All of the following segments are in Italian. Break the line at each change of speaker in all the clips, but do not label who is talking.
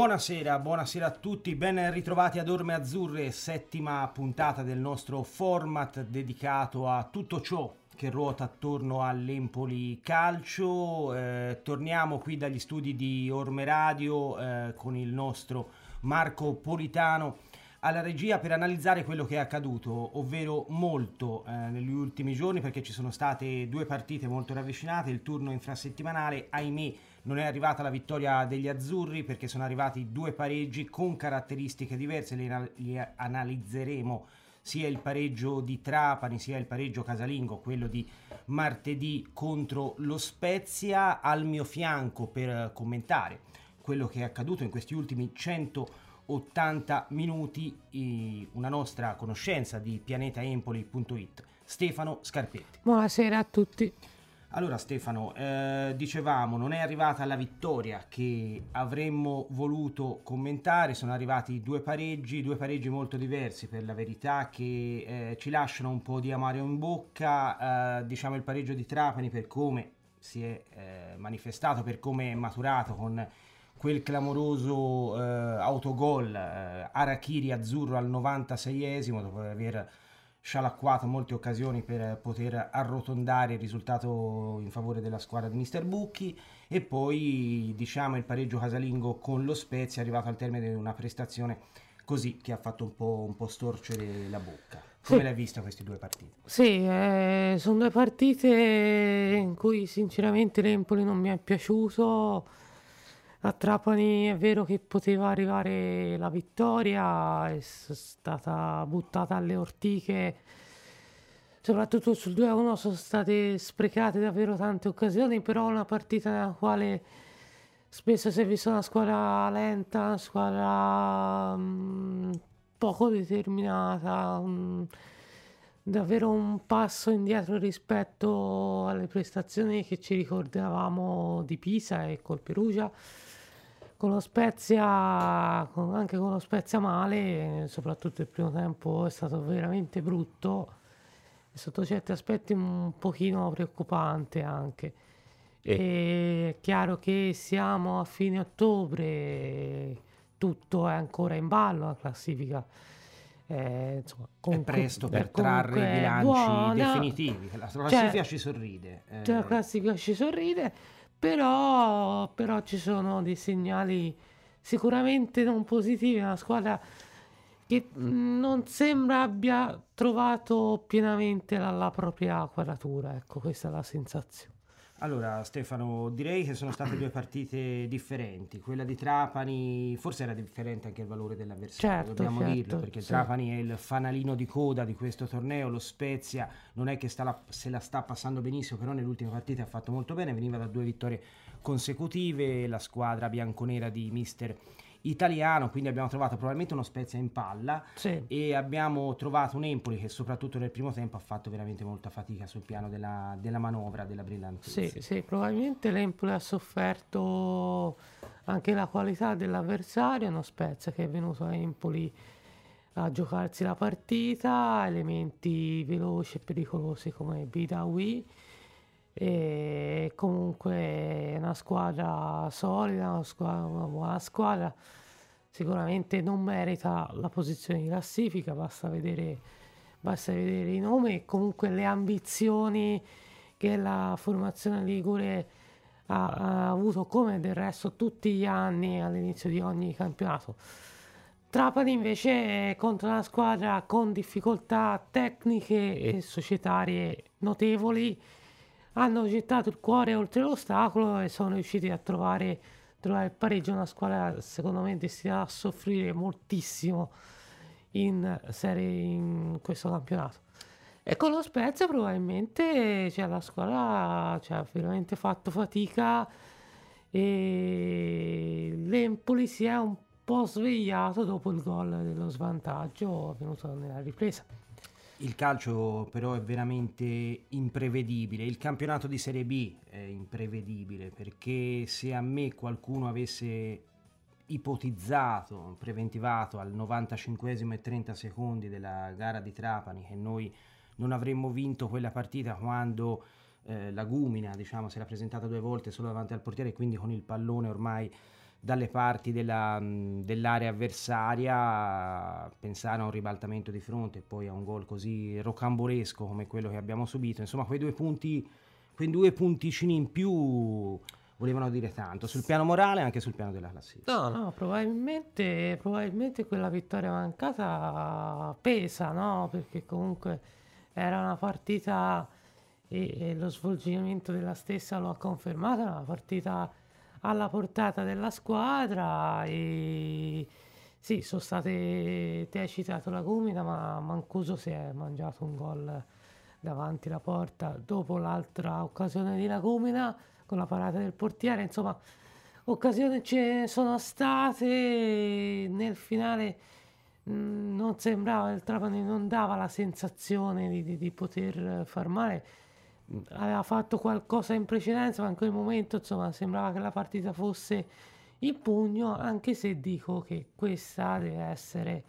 Buonasera, buonasera a tutti, ben ritrovati ad Orme Azzurre, settima puntata del nostro format dedicato a tutto ciò che ruota attorno all'Empoli Calcio. Eh, torniamo qui dagli studi di Orme Radio eh, con il nostro Marco Politano alla regia per analizzare quello che è accaduto, ovvero molto eh, negli ultimi giorni perché ci sono state due partite molto ravvicinate, il turno infrasettimanale, ahimè non è arrivata la vittoria degli azzurri perché sono arrivati due pareggi con caratteristiche diverse, li, li analizzeremo sia il pareggio di Trapani sia il pareggio casalingo, quello di martedì contro lo Spezia, al mio fianco per commentare quello che è accaduto in questi ultimi 180 minuti, una nostra conoscenza di pianetaempoli.it, Stefano Scarpetti.
Buonasera a tutti.
Allora Stefano, eh, dicevamo non è arrivata la vittoria che avremmo voluto commentare, sono arrivati due pareggi, due pareggi molto diversi per la verità che eh, ci lasciano un po' di amaro in bocca, eh, diciamo il pareggio di Trapani per come si è eh, manifestato, per come è maturato con quel clamoroso eh, autogol eh, Arachiri azzurro al 96esimo dopo aver scialacquato molte occasioni per poter arrotondare il risultato in favore della squadra di Mister Bucchi e poi diciamo il pareggio casalingo con lo Spezia è arrivato al termine di una prestazione così che ha fatto un po', un po storcere la bocca. Come sì. l'hai vista queste due partite?
Sì, eh, sono due partite in cui sinceramente l'Empoli non mi è piaciuto a Trapani è vero che poteva arrivare la vittoria, è stata buttata alle ortiche, soprattutto sul 2-1 sono state sprecate davvero tante occasioni, però una partita nella quale spesso si è vista una squadra lenta, una squadra mm, poco determinata, davvero un passo indietro rispetto alle prestazioni che ci ricordavamo di Pisa e col Perugia con lo Spezia, con, anche con lo Spezia male, soprattutto il primo tempo è stato veramente brutto e sotto certi aspetti un pochino preoccupante anche. E è chiaro che siamo a fine ottobre, tutto è ancora in ballo la classifica.
Eh, insomma, comunque, è presto per trarre i bilanci buona. definitivi. La classifica cioè, ci sorride.
Eh. La classifica ci sorride però, però ci sono dei segnali sicuramente non positivi, una squadra che non sembra abbia trovato pienamente la, la propria quadratura, ecco questa è la sensazione.
Allora Stefano, direi che sono state due partite differenti, quella di Trapani forse era differente anche il valore dell'avversario, certo, dobbiamo certo, dirlo, perché sì. Trapani è il fanalino di coda di questo torneo, lo Spezia non è che la, se la sta passando benissimo, però nelle ultime partite ha fatto molto bene, veniva da due vittorie consecutive, la squadra bianconera di mister italiano, quindi abbiamo trovato probabilmente uno Spezia in palla sì. e abbiamo trovato un Empoli che soprattutto nel primo tempo ha fatto veramente molta fatica sul piano della, della manovra, della brillantezza.
Sì, sì, probabilmente l'Empoli ha sofferto anche la qualità dell'avversario, uno Spezia che è venuto a Empoli a giocarsi la partita, elementi veloci e pericolosi come Bidawi e comunque è una squadra solida, una, squadra, una buona squadra, sicuramente non merita la posizione di classifica, basta vedere, basta vedere i nomi. E comunque le ambizioni che la formazione Ligure ha, ha avuto come del resto tutti gli anni all'inizio di ogni campionato. Trapani invece contro una squadra con difficoltà tecniche e societarie notevoli hanno gettato il cuore oltre l'ostacolo e sono riusciti a trovare, trovare il pareggio. Una squadra secondo me destinata a soffrire moltissimo in serie in questo campionato. E con lo Spezia probabilmente cioè, la squadra cioè, ha veramente fatto fatica e l'Empoli si è un po' svegliato dopo il gol dello svantaggio avvenuto nella ripresa.
Il calcio però è veramente imprevedibile, il campionato di Serie B è imprevedibile perché se a me qualcuno avesse ipotizzato, preventivato al 95 e 30 secondi della gara di Trapani che noi non avremmo vinto quella partita quando eh, la Gumina diciamo, si era presentata due volte solo davanti al portiere e quindi con il pallone ormai dalle parti della, dell'area avversaria pensare a un ribaltamento di fronte e poi a un gol così rocambolesco come quello che abbiamo subito. Insomma, quei due punti, quei due punticini in più volevano dire tanto sul piano morale e anche sul piano della classifica.
No, no, probabilmente, probabilmente quella vittoria mancata pesa, no? Perché comunque era una partita e, e lo svolgimento della stessa lo ha confermato, una partita alla portata della squadra e sì, sono state, te hai citato la Gumita, ma Mancuso si è mangiato un gol davanti alla porta dopo l'altra occasione di Lagumina con la parata del portiere, insomma occasioni ce ne sono state nel finale mm, non sembrava il Trapani non dava la sensazione di, di, di poter far male aveva fatto qualcosa in precedenza, ma in quel momento insomma sembrava che la partita fosse in pugno, anche se dico che questa deve essere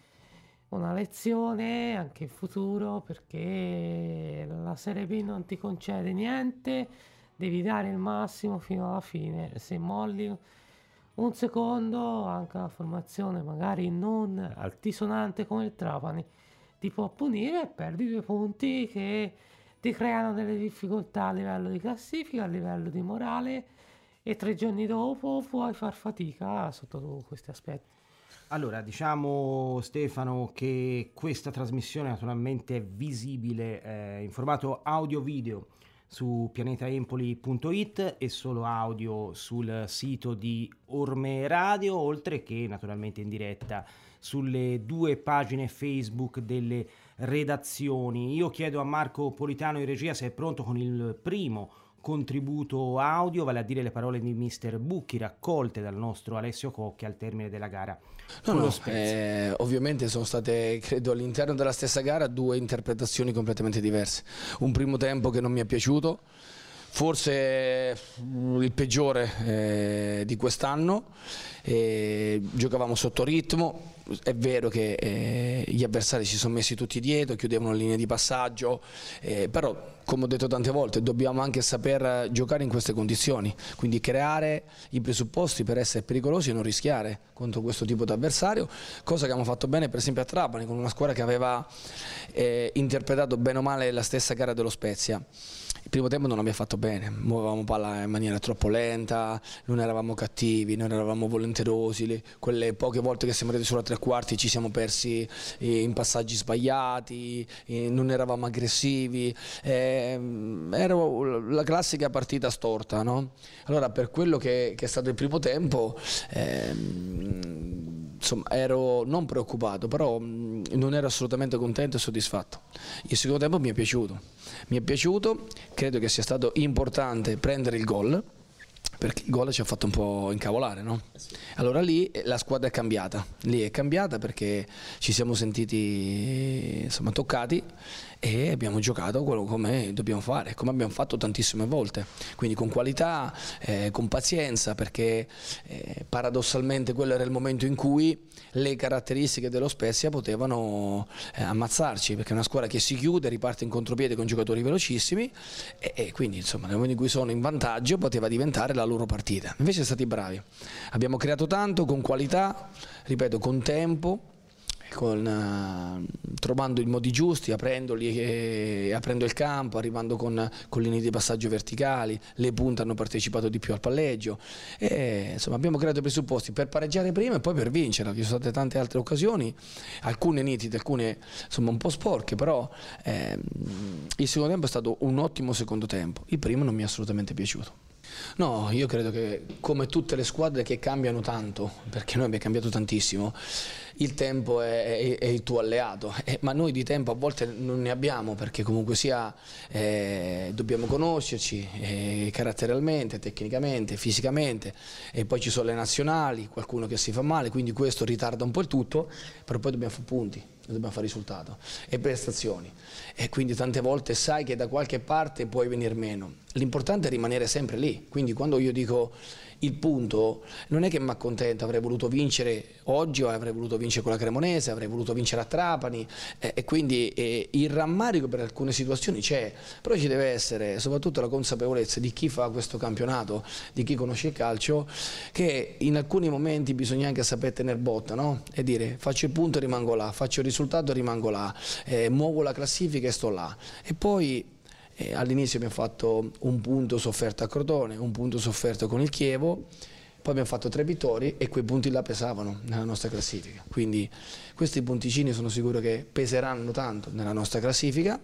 una lezione anche in futuro perché la Serie B non ti concede niente, devi dare il massimo fino alla fine, se molli un secondo anche la formazione magari non altisonante come il Trapani ti può punire e perdi due punti che ti creano delle difficoltà a livello di classifica, a livello di morale e tre giorni dopo puoi far fatica sotto questi aspetti.
Allora, diciamo Stefano che questa trasmissione naturalmente è visibile eh, in formato audio-video su pianetaempoli.it e solo audio sul sito di Orme Radio, oltre che naturalmente in diretta sulle due pagine Facebook delle redazioni. Io chiedo a Marco Politano in regia se è pronto con il primo contributo audio, vale a dire le parole di Mister Bucchi raccolte dal nostro Alessio Cocchi al termine della gara.
No, no, eh, ovviamente sono state, credo, all'interno della stessa gara due interpretazioni completamente diverse. Un primo tempo che non mi è piaciuto, forse mm, il peggiore eh, di quest'anno, eh, giocavamo sotto ritmo, è vero che eh, gli avversari si sono messi tutti dietro, chiudevano linee di passaggio, eh, però come ho detto tante volte dobbiamo anche saper giocare in queste condizioni, quindi creare i presupposti per essere pericolosi e non rischiare contro questo tipo di avversario, cosa che abbiamo fatto bene per esempio a Trapani con una squadra che aveva eh, interpretato bene o male la stessa gara dello Spezia. Primo tempo non abbiamo fatto bene, muovevamo palla in maniera troppo lenta, non eravamo cattivi, non eravamo volenterosi, quelle poche volte che siamo arrivati sulla tre quarti ci siamo persi in passaggi sbagliati, non eravamo aggressivi, ehm, era la classica partita storta. No? Allora per quello che, è stato il primo tempo ehm, insomma, ero non preoccupato, però non ero assolutamente contento e soddisfatto. Il secondo tempo mi è piaciuto, mi è piaciuto, credo che sia stato importante prendere il gol perché il gol ci ha fatto un po' incavolare, no? Allora lì eh, la squadra è cambiata, lì è cambiata perché ci siamo sentiti insomma, toccati e abbiamo giocato quello come dobbiamo fare, come abbiamo fatto tantissime volte, quindi con qualità, eh, con pazienza, perché eh, paradossalmente quello era il momento in cui le caratteristiche dello Spezia potevano eh, ammazzarci, perché è una squadra che si chiude, riparte in contropiede con giocatori velocissimi e, e quindi insomma nel momento in cui sono in vantaggio poteva diventare la loro partita. Invece siamo stati bravi, abbiamo creato tanto con qualità, ripeto, con tempo con, uh, trovando i modi giusti, aprendoli, e, aprendo il campo, arrivando con, con, linee di passaggio verticali, le punte hanno partecipato di più al palleggio. E insomma abbiamo creato i presupposti per pareggiare prima e poi per vincere, ci sono state tante altre occasioni, alcune nitide, alcune insomma un po' sporche, però eh, il secondo tempo è stato un ottimo secondo tempo, il primo non mi è assolutamente piaciuto. No, io credo che come tutte le squadre che cambiano tanto, perché noi abbiamo cambiato tantissimo, il tempo è, è, è il tuo alleato, eh, ma noi di tempo a volte non ne abbiamo perché comunque sia eh, dobbiamo conoscerci eh, caratterialmente, tecnicamente, fisicamente e poi ci sono le nazionali, qualcuno che si fa male, quindi questo ritarda un po' il tutto, però poi dobbiamo fare punti dobbiamo fare risultato e prestazioni. E quindi tante volte sai che da qualche parte puoi venire meno. L'importante è rimanere sempre lì. Quindi quando io dico il punto non è che mi accontento, avrei voluto vincere oggi avrei voluto vincere con la Cremonese, avrei voluto vincere a Trapani eh, e quindi eh, il rammarico per alcune situazioni c'è, però ci deve essere soprattutto la consapevolezza di chi fa questo campionato, di chi conosce il calcio, che in alcuni momenti bisogna anche sapere tenere botta no? e dire faccio il punto e rimango là, faccio il risultato e rimango là, eh, muovo la classifica e sto là. E poi eh, all'inizio abbiamo fatto un punto sofferto a Crotone, un punto sofferto con il Chievo, poi abbiamo fatto tre vittorie e quei punti là pesavano nella nostra classifica. Quindi questi punticini sono sicuro che peseranno tanto nella nostra classifica.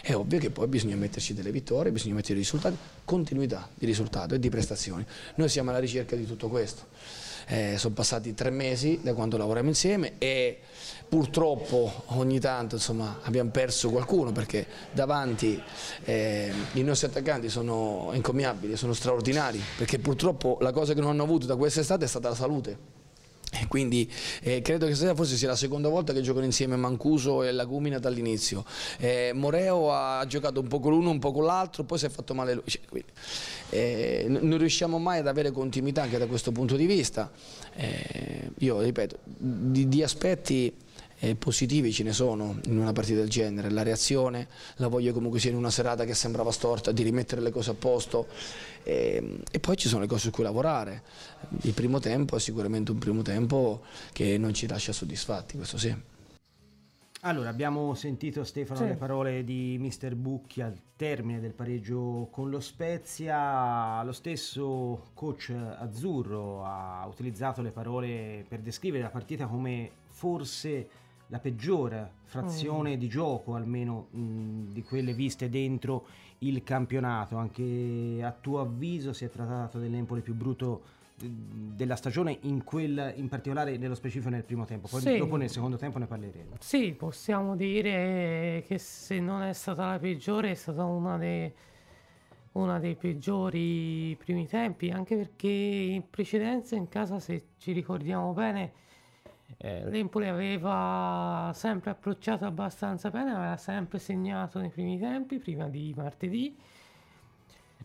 È ovvio che poi bisogna metterci delle vittorie, bisogna mettere risultati, continuità di risultato e di prestazioni. Noi siamo alla ricerca di tutto questo. Eh, sono passati tre mesi da quando lavoriamo insieme e purtroppo ogni tanto insomma, abbiamo perso qualcuno perché davanti eh, i nostri attaccanti sono incommiabili, sono straordinari perché purtroppo la cosa che non hanno avuto da quest'estate è stata la salute. Quindi eh, credo che forse sia la seconda volta che giocano insieme Mancuso e Lagumina dall'inizio. Eh, Moreo ha giocato un po' con l'uno, un po' con l'altro, poi si è fatto male lui. Cioè, quindi, eh, non riusciamo mai ad avere continuità anche da questo punto di vista. Eh, io ripeto, di, di aspetti eh, positivi ce ne sono in una partita del genere, la reazione, la voglia comunque sia in una serata che sembrava storta di rimettere le cose a posto e, e poi ci sono le cose su cui lavorare. Il primo tempo è sicuramente un primo tempo che non ci lascia soddisfatti, questo sì.
Allora, abbiamo sentito Stefano sì. le parole di Mister Bucchi al termine del pareggio con lo Spezia. Lo stesso coach azzurro ha utilizzato le parole per descrivere la partita come forse la peggiore frazione mm. di gioco, almeno mh, di quelle viste dentro il campionato. Anche a tuo avviso si è trattato dell'Empoli più brutto della stagione in, quel, in particolare nello specifico nel primo tempo poi sì. dopo nel secondo tempo ne parleremo
sì possiamo dire che se non è stata la peggiore è stata una, de, una dei peggiori primi tempi anche perché in precedenza in casa se ci ricordiamo bene eh, l'Empoli aveva sempre approcciato abbastanza bene, aveva sempre segnato nei primi tempi, prima di martedì,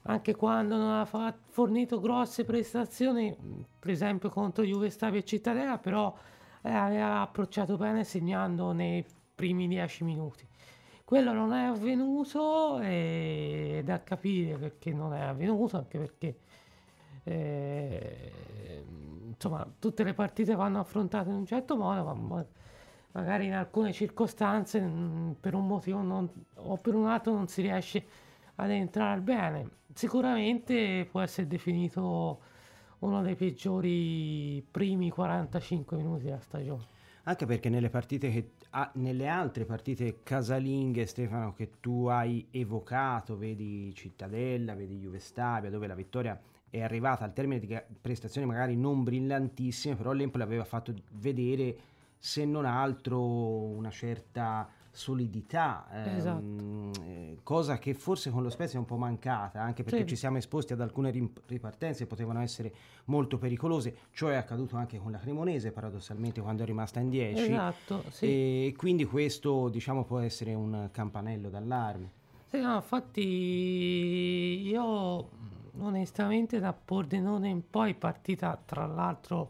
anche quando non aveva fornito grosse prestazioni, per esempio contro Juve Stabia e Cittadella, però eh, aveva approcciato bene segnando nei primi dieci minuti. Quello non è avvenuto e è da capire perché non è avvenuto, anche perché eh, insomma, tutte le partite vanno affrontate in un certo modo, ma magari in alcune circostanze mm, per un motivo non, o per un altro non si riesce ad entrare bene. Sicuramente può essere definito uno dei peggiori primi 45 minuti della stagione.
Anche perché nelle partite che ah, nelle altre partite casalinghe, Stefano, che tu hai evocato, vedi Cittadella, vedi Juve Stabia, dove la vittoria è arrivata al termine di prestazioni magari non brillantissime, però l'Empoli aveva fatto vedere se non altro una certa solidità, ehm, esatto. eh, cosa che forse con lo Spezia è un po' mancata, anche perché sì. ci siamo esposti ad alcune ripartenze che potevano essere molto pericolose, ciò è accaduto anche con la Cremonese paradossalmente quando è rimasta in 10
esatto, sì.
e quindi questo diciamo può essere un campanello d'allarme.
Sì, no, infatti io onestamente da Pordenone in poi partita tra l'altro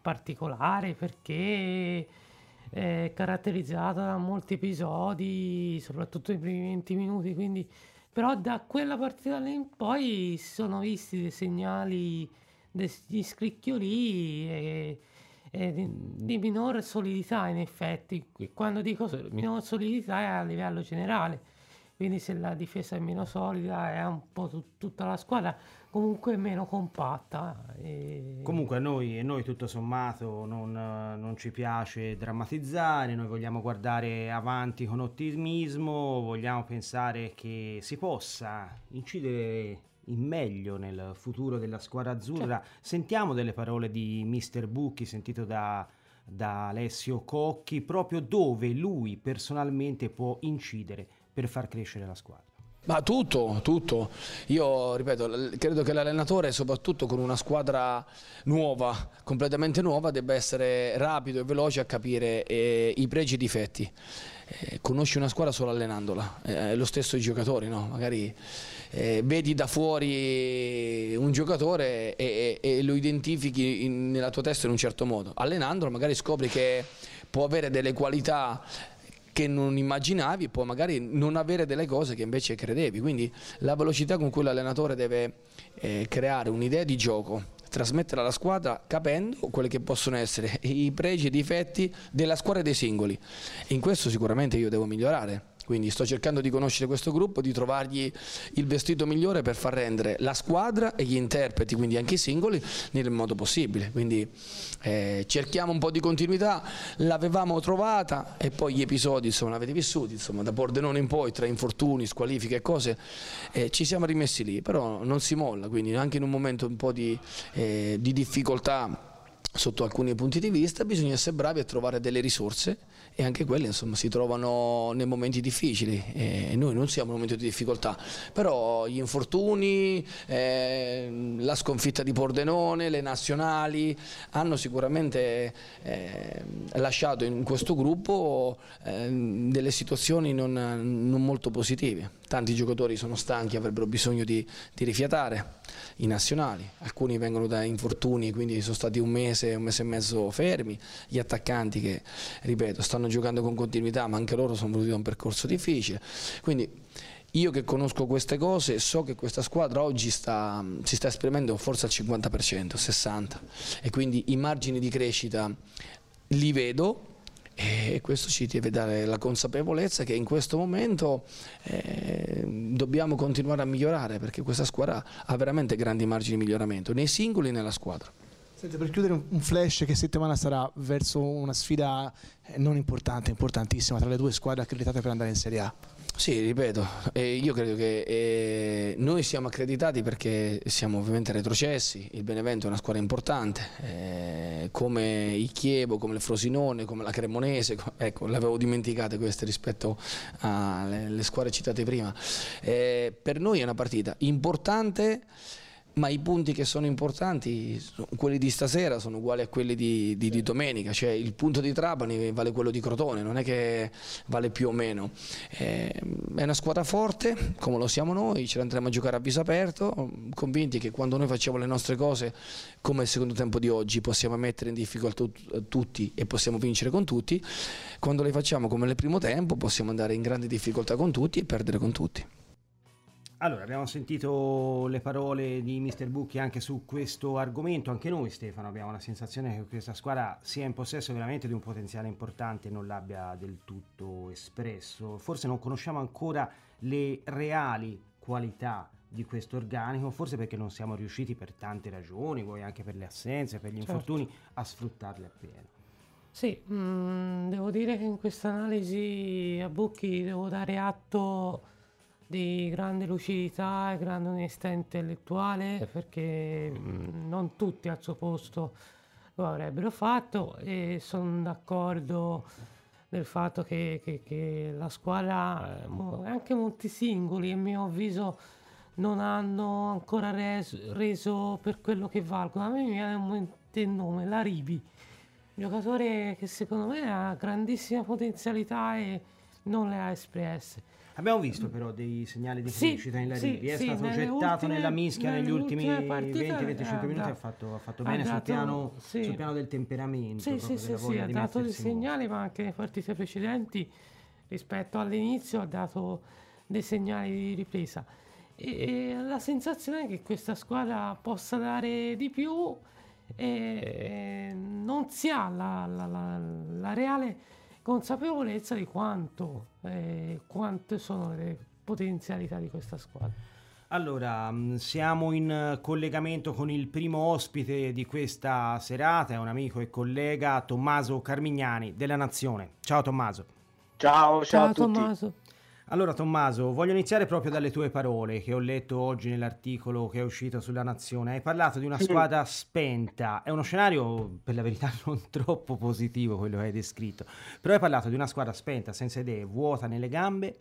particolare perché è caratterizzata da molti episodi, soprattutto i primi 20 minuti, quindi però da quella partita lì in poi si sono visti dei segnali, degli scricchioli e, e di, di minore solidità in effetti. Quando dico minore solidità è a livello generale quindi se la difesa è meno solida è un po' t- tutta la squadra comunque meno compatta.
E... Comunque a noi, a noi tutto sommato non, non, ci piace drammatizzare, noi vogliamo guardare avanti con ottimismo, vogliamo pensare che si possa incidere in meglio nel futuro della squadra azzurra. Certo. Sentiamo delle parole di Mister Bucchi, sentito da da Alessio Cocchi, proprio dove lui personalmente può incidere per far crescere la squadra?
Ma tutto, tutto. Io ripeto, credo che l'allenatore, soprattutto con una squadra nuova, completamente nuova, debba essere rapido e veloce a capire eh, i pregi e i difetti. eh, conosci una squadra solo allenandola, eh, è lo stesso i giocatori, no? magari eh, vedi da fuori un giocatore e, e, e lo identifichi in, nella tua testa in un certo modo, allenandolo magari scopri che può avere delle qualità che non immaginavi, può magari non avere delle cose che invece credevi, quindi la velocità con cui l'allenatore deve eh, creare un'idea di gioco trasmettere alla squadra capendo quelli che possono essere i pregi e i difetti della squadra e dei singoli. in questo sicuramente io devo migliorare. Quindi sto cercando di conoscere questo gruppo, di trovargli il vestito migliore per far rendere la squadra e gli interpreti, quindi anche i singoli, nel modo possibile. Quindi eh, cerchiamo un po' di continuità, l'avevamo trovata e poi gli episodi insomma l'avete vissuti, insomma da Pordenone in poi tra infortuni, squalifiche e cose, eh, ci siamo rimessi lì, però non si molla, quindi anche in un momento un po' di, eh, di difficoltà sotto alcuni punti di vista bisogna essere bravi a trovare delle risorse e anche quelle insomma, si trovano nei momenti difficili e noi non siamo in un momento di difficoltà, però gli infortuni, eh, la sconfitta di Pordenone, le nazionali hanno sicuramente eh, lasciato in questo gruppo eh, delle situazioni non, non molto positive tanti giocatori sono stanchi, avrebbero bisogno di, di, rifiatare i nazionali, alcuni vengono da infortuni, quindi sono stati un mese, un mese e mezzo fermi, gli attaccanti che, ripeto, stanno giocando con continuità, ma anche loro sono venuti da un percorso difficile, quindi io che conosco queste cose so che questa squadra oggi sta, si sta esprimendo forse al 50%, 60% e quindi i margini di crescita li vedo, e questo ci deve dare la consapevolezza che in questo momento eh, dobbiamo continuare a migliorare perché questa squadra ha veramente grandi margini di miglioramento nei singoli e nella squadra.
Senti, per chiudere un flash che settimana sarà verso una sfida eh, non importante, importantissima tra le due squadre accreditate per andare in Serie A.
Sì, ripeto, eh, io credo che eh, noi siamo accreditati perché siamo ovviamente retrocessi, il Benevento è una squadra importante, eh, come il Chievo, come il Frosinone, come la Cremonese, ecco, l'avevo dimenticate queste rispetto alle squadre citate prima. Eh, per noi è una partita importante ma i punti che sono importanti, quelli di stasera, sono uguali a quelli di, di, di, domenica, cioè il punto di Trapani vale quello di Crotone, non è che vale più o meno. Eh, è una squadra forte, come lo siamo noi, ce l'andremo a giocare a viso aperto, convinti che quando noi facciamo le nostre cose, come il secondo tempo di oggi, possiamo mettere in difficoltà tutti e possiamo vincere con tutti, quando le facciamo come nel primo tempo possiamo andare in grande difficoltà con tutti e perdere con tutti.
Allora, abbiamo sentito le parole di Mr. Bucchi anche su questo argomento, anche noi Stefano abbiamo la sensazione che questa squadra sia in possesso veramente di un potenziale importante e non l'abbia del tutto espresso. Forse non conosciamo ancora le reali qualità di questo organico, forse perché non siamo riusciti per tante ragioni, poi anche per le assenze, per gli certo. infortuni, a sfruttarle appieno.
Sì, mh, mm, devo dire che in questa analisi a Bucchi devo dare atto di grande lucidità e grande onestà intellettuale perché mm, non tutti al suo posto lo avrebbero fatto e sono d'accordo nel fatto che, che, che la squadra, eh, anche molti singoli a mio avviso non hanno ancora reso, reso per quello che valgono. A me mi viene un momento il nome, la Ribi, giocatore che secondo me ha grandissima potenzialità e non le ha espresse.
Abbiamo visto però dei segnali di crescita sì, in Larivi, sì, è sì, stato gettato ultime, nella mischia negli ultimi 20-25 minuti, ha fatto, ha fatto bene dato, sul, piano, sul, piano, del temperamento.
Sì, sì, sì, sì ha dato dei segnali, ma anche nelle partite precedenti rispetto all'inizio ha dato dei segnali di ripresa. E, e la sensazione è che questa squadra possa dare di più e non si ha la, la, la, la reale consapevolezza di quanto, eh, quante sono le potenzialità di questa squadra.
Allora, mm, siamo in collegamento con il primo ospite di questa serata, è un amico e collega Tommaso Carmignani della Nazione. Ciao Tommaso.
Ciao, ciao, ciao a tutti. Tommaso.
Allora Tommaso, voglio iniziare proprio dalle tue parole che ho letto oggi nell'articolo che è uscito sulla Nazione. Hai parlato di una squadra spenta, è uno scenario per la verità non troppo positivo quello che hai descritto, però hai parlato di una squadra spenta, senza idee, vuota nelle gambe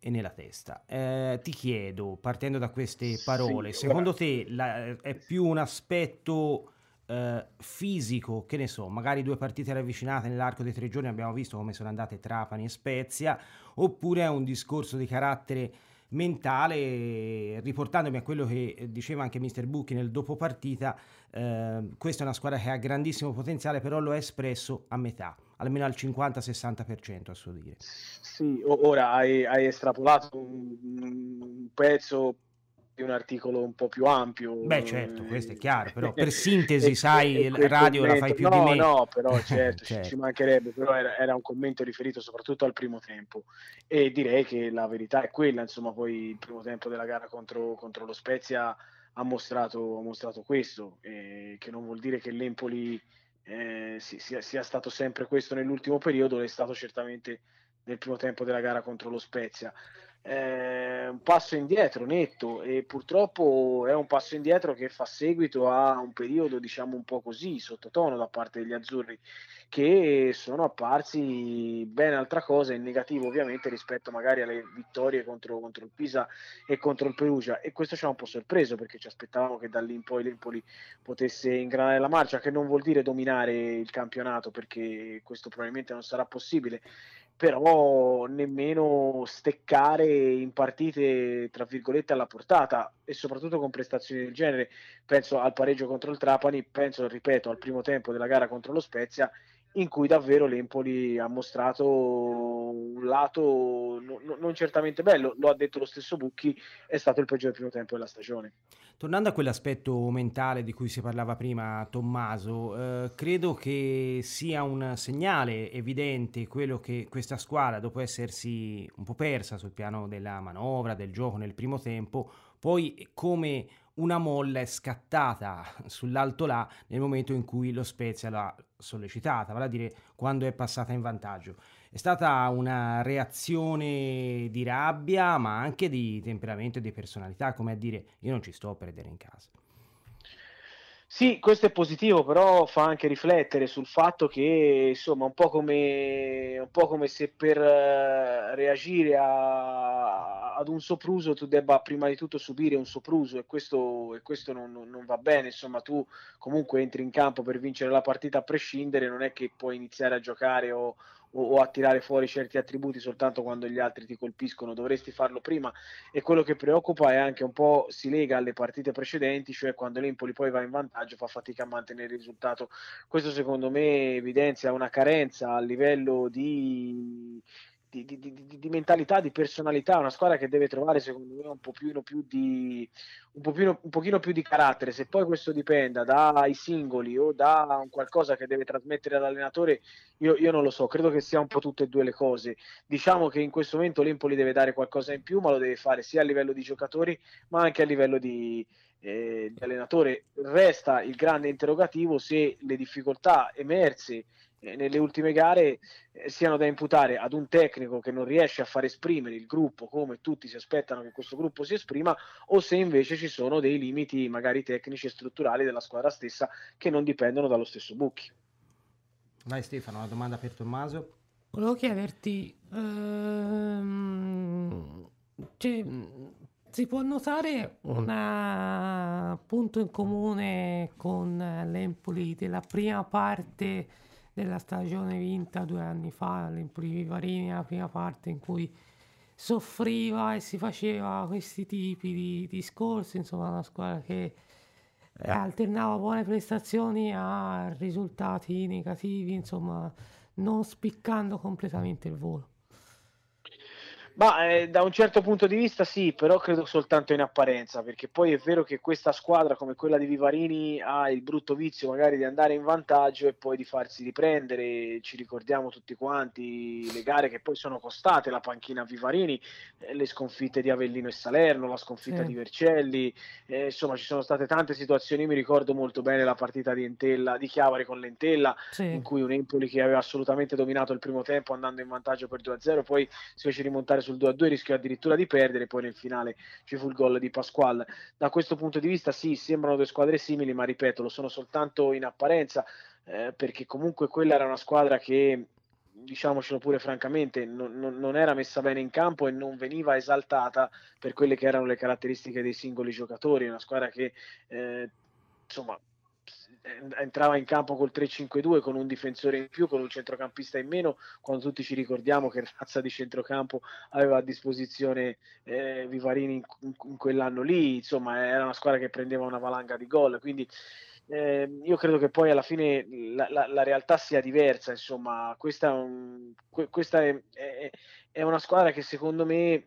e nella testa. Eh, ti chiedo, partendo da queste parole, sì, secondo te la, è più un aspetto eh, fisico, che ne so, magari due partite ravvicinate nell'arco dei tre giorni abbiamo visto come sono andate Trapani e Spezia, oppure è un discorso di carattere mentale, riportandomi a quello che diceva anche Mr. Bucchi nel dopo partita, eh, questa è una squadra che ha grandissimo potenziale, però lo è espresso a metà, almeno al 50-60% a suo dire.
Sì, ora hai, hai estrapolato un, un pezzo un articolo un po' più ampio.
Beh, certo, questo è chiaro, però per sintesi, sai, il radio la fai più
no,
di me.
No, però certo, certo. ci mancherebbe, però era, era, un commento riferito soprattutto al primo tempo e direi che la verità è quella, insomma, poi il primo tempo della gara contro, contro lo Spezia ha mostrato, ha mostrato questo, eh, che non vuol dire che l'Empoli eh, sia, sia stato sempre questo nell'ultimo periodo, è stato certamente nel primo tempo della gara contro lo Spezia eh, un passo indietro netto e purtroppo è un passo indietro che fa seguito a un periodo diciamo un po' così sottotono da parte degli azzurri che sono apparsi ben altra cosa in negativo ovviamente rispetto magari alle vittorie contro, contro il Pisa e contro il Perugia. E questo ci ha un po' sorpreso perché ci aspettavamo che da lì in poi l'Empoli potesse ingranare la marcia che non vuol dire dominare il campionato perché questo probabilmente non sarà possibile però nemmeno steccare in partite tra virgolette alla portata e soprattutto con prestazioni del genere. Penso al pareggio contro il Trapani penso ripeto al primo tempo della gara contro lo Spezia in cui davvero l'Empoli ha mostrato un lato no, non certamente bello, lo ha detto lo stesso Bucchi, è stato il peggior primo tempo della stagione.
Tornando a quell'aspetto mentale di cui si parlava prima, Tommaso, eh, credo che sia un segnale evidente quello che questa squadra, dopo essersi un po' persa sul piano della manovra, del gioco nel primo tempo, poi come una molla è scattata sull'alto là nel momento in cui lo Spezia l'ha sollecitata, vale a dire quando è passata in vantaggio. È stata una reazione di rabbia, ma anche di temperamento e di personalità, come a dire io non ci sto a perdere in casa.
Sì, questo è positivo, però fa anche riflettere sul fatto che, insomma, un po' come, un po come se per uh, reagire a, ad un sopruso tu debba prima di tutto subire un sopruso e questo, e questo non, non, va bene. Insomma, tu comunque entri in campo per vincere la partita a prescindere, non è che puoi iniziare a giocare o, o, o, a tirare fuori certi attributi soltanto quando gli altri ti colpiscono, dovresti farlo prima e quello che preoccupa è anche un po' si lega alle partite precedenti, cioè quando l'Empoli poi va in vantaggio fa fatica a mantenere il risultato. Questo secondo me evidenzia una carenza a livello di di, di, di, di, mentalità, di personalità, una squadra che deve trovare secondo me un pochino più di, un pochino, un pochino più di carattere, se poi questo dipenda dai singoli o da qualcosa che deve trasmettere all'allenatore, io, io, non lo so, credo che sia un po' tutte e due le cose. Diciamo che in questo momento l'Empoli deve dare qualcosa in più, ma lo deve fare sia a livello di giocatori, ma anche a livello di, eh, di allenatore. Resta il grande interrogativo se le difficoltà emerse nelle ultime gare eh, siano da imputare ad un tecnico che non riesce a far esprimere il gruppo come tutti si aspettano che questo gruppo si esprima o se invece ci sono dei limiti magari tecnici e strutturali della squadra stessa che non dipendono dallo stesso Bucchi.
Vai Stefano, una domanda per Tommaso.
Volevo chiederti, ehm, cioè, si può notare un punto in comune con l'Empoli della prima parte della stagione vinta due anni fa, l'Empoli Vivarini, la prima parte in cui soffriva e si faceva questi tipi di discorsi, insomma una squadra che alternava buone prestazioni a risultati negativi, insomma non spiccando completamente il volo.
Ma eh, da un certo punto di vista sì, però credo soltanto in apparenza, perché poi è vero che questa squadra come quella di Vivarini ha il brutto vizio magari di andare in vantaggio e poi di farsi riprendere, ci ricordiamo tutti quanti le gare che poi sono costate la panchina a Vivarini, eh, le sconfitte di Avellino e Salerno, la sconfitta sì. di Vercelli, eh, insomma ci sono state tante situazioni, mi ricordo molto bene la partita di, Entella, di Chiavari con l'Entella, sì. in cui un Empoli che aveva assolutamente dominato il primo tempo andando in vantaggio per 2-0, poi si fece rimontare sul 2-2 rischiò addirittura di perdere, poi nel finale ci fu il gol di Pasquale. Da questo punto di vista sì, sembrano due squadre simili, ma ripeto, lo sono soltanto in apparenza, eh, perché comunque quella era una squadra che diciamocelo pure francamente, non, non, era messa bene in campo e non veniva esaltata per quelle che erano le caratteristiche dei singoli giocatori, una squadra che eh, insomma entrava in campo col 3-5-2 con un difensore in più, con un centrocampista in meno, quando tutti ci ricordiamo che razza di centrocampo aveva a disposizione eh, Vivarini in, in, in, quell'anno lì, insomma era una squadra che prendeva una valanga di gol, quindi eh, io credo che poi alla fine la, la, la realtà sia diversa, insomma. Questa, un, questa è, è, è una squadra che secondo me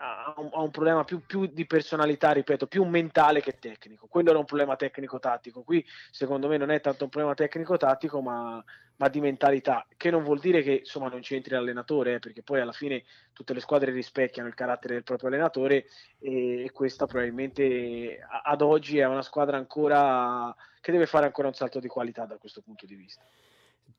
ha un, ha un problema più, più, di personalità, ripeto, più mentale che tecnico. Quello era un problema tecnico-tattico. Qui, secondo me, non è tanto un problema tecnico-tattico, ma, ma di mentalità, che non vuol dire che insomma non c'entri l'allenatore, eh, perché poi alla fine tutte le squadre rispecchiano il carattere del proprio allenatore e, e questa probabilmente ad oggi è una squadra ancora che deve fare ancora un salto di qualità da questo punto di vista.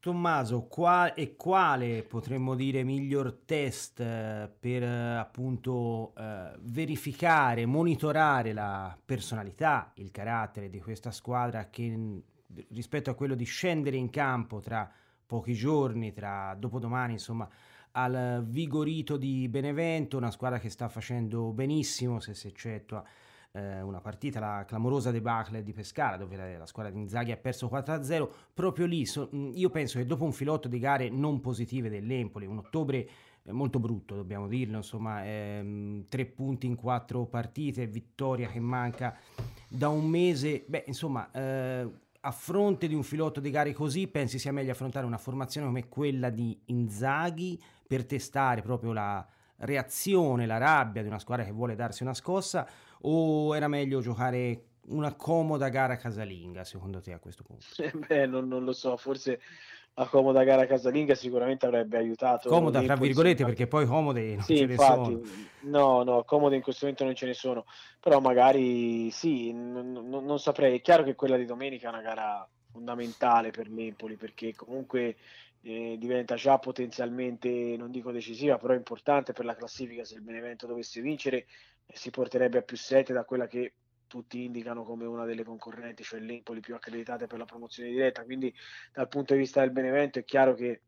Tommaso, qua, e quale potremmo dire miglior test eh, per appunto eh, verificare, monitorare la personalità, il carattere di questa squadra che rispetto a quello di scendere in campo tra pochi giorni, tra dopodomani, insomma, al Vigorito di Benevento, una squadra che sta facendo benissimo se si eccettua eh, una partita, la clamorosa debacle di Pescara, dove la, la squadra di Inzaghi ha perso 4-0, proprio lì so, io penso che dopo un filotto di gare non positive dell'Empoli, un ottobre eh, molto brutto, dobbiamo dirlo, insomma, ehm, tre punti in quattro partite, vittoria che manca da un mese, beh, insomma, eh, a fronte di un filotto di gare così, pensi sia meglio affrontare una formazione come quella di Inzaghi per testare proprio la reazione, la rabbia di una squadra che vuole darsi una scossa o era meglio giocare una comoda gara casalinga secondo te a questo punto?
Eh beh, non, non, lo so, forse la comoda gara casalinga sicuramente avrebbe aiutato.
Comoda tra virgolette perché poi comode non
sì,
ce
infatti,
ne
sono. No, no, comode in questo momento non ce ne sono, però magari sì, n- n- non saprei. È chiaro che quella di domenica è una gara fondamentale per l'Empoli perché comunque eh, diventa già potenzialmente, non dico decisiva, però importante per la classifica se il Benevento dovesse vincere si porterebbe a più 7 da quella che tutti indicano come una delle concorrenti, cioè l'Empoli più accreditate per la promozione diretta. Quindi dal punto di vista del Benevento è chiaro che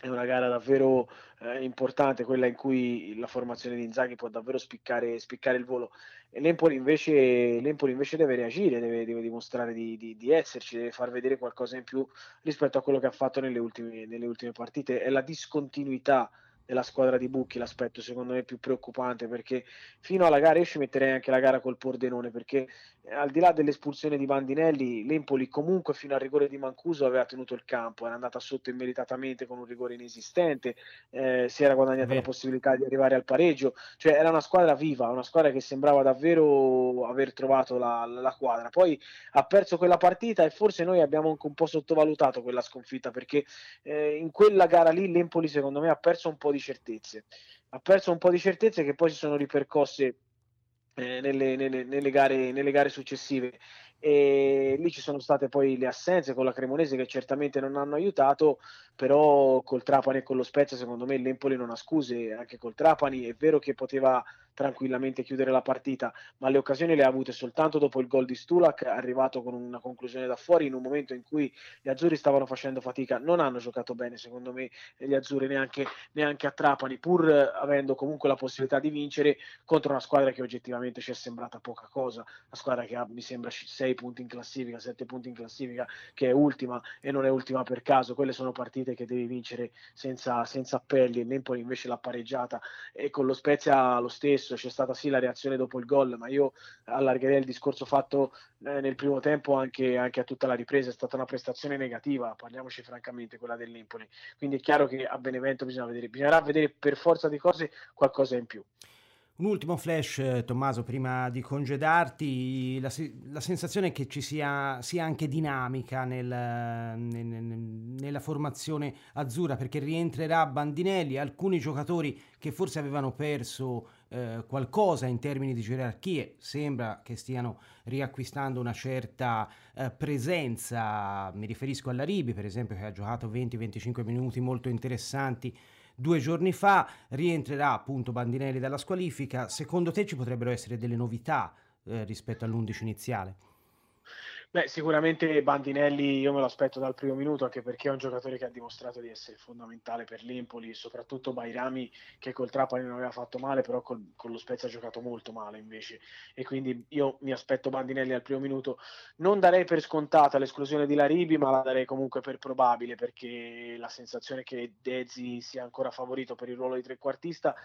è una gara davvero eh, importante, quella in cui la formazione di Inzaghi può davvero spiccare, spiccare il volo. E l'Empoli invece, l'Empoli invece deve reagire, deve, deve dimostrare di, di, di, esserci, deve far vedere qualcosa in più rispetto a quello che ha fatto nelle ultime, nelle ultime partite. È la discontinuità della squadra di Bucchi l'aspetto secondo me più preoccupante perché fino alla gara io ci metterei anche la gara col Pordenone perché eh, al di là dell'espulsione di Bandinelli l'Empoli comunque fino al rigore di Mancuso aveva tenuto il campo era andata sotto immeritatamente con un rigore inesistente eh, si era guadagnata Beh. la possibilità di arrivare al pareggio cioè era una squadra viva una squadra che sembrava davvero aver trovato la, la quadra poi ha perso quella partita e forse noi abbiamo anche un po' sottovalutato quella sconfitta perché eh, in quella gara lì l'Empoli secondo me ha perso un po' di certezze. Ha perso un po' di certezze che poi si sono ripercosse eh, nelle, nelle, nelle, gare, nelle gare successive e lì ci sono state poi le assenze con la Cremonese che certamente non hanno aiutato però col Trapani e con lo Spezia secondo me l'Empoli non ha scuse anche col Trapani è vero che poteva tranquillamente chiudere la partita, ma le occasioni le ha avute soltanto dopo il gol di Stulak, arrivato con una conclusione da fuori in un momento in cui gli azzurri stavano facendo fatica, non hanno giocato bene secondo me gli azzurri neanche, neanche a Trapani, pur avendo comunque la possibilità di vincere contro una squadra che oggettivamente ci è sembrata poca cosa, una squadra che ha mi sembra 6 punti in classifica, 7 punti in classifica, che è ultima e non è ultima per caso, quelle sono partite che devi vincere senza, senza appelli, l'Empoli invece l'ha pareggiata e con lo Spezia lo stesso stesso, c'è stata sì la reazione dopo il gol, ma io allargherei il discorso fatto eh, nel primo tempo anche, anche, a tutta la ripresa, è stata una prestazione negativa, parliamoci francamente, quella dell'Empoli. Quindi è chiaro che a Benevento bisogna vedere, bisognerà vedere per forza di cose qualcosa in più.
Un ultimo flash, eh, Tommaso, prima di congedarti, la, la sensazione è che ci sia, sia anche dinamica nel, nel, nella formazione azzurra, perché rientrerà Bandinelli, alcuni giocatori che forse avevano perso eh, qualcosa in termini di gerarchie, sembra che stiano riacquistando una certa eh, presenza, mi riferisco alla Ribi per esempio che ha giocato 20-25 minuti molto interessanti due giorni fa, rientrerà appunto Bandinelli dalla squalifica, secondo te ci potrebbero essere delle novità eh, rispetto all'11 iniziale?
Beh, sicuramente Bandinelli io me lo aspetto dal primo minuto, anche perché è un giocatore che ha dimostrato di essere fondamentale per l'Empoli, soprattutto Bairami che col Trapani non aveva fatto male, però col, con lo Spezia ha giocato molto male invece. E quindi io mi aspetto Bandinelli al primo minuto. Non darei per scontata l'esclusione di Laribi, ma la darei comunque per probabile, perché la sensazione che Dezzi sia ancora favorito per il ruolo di trequartista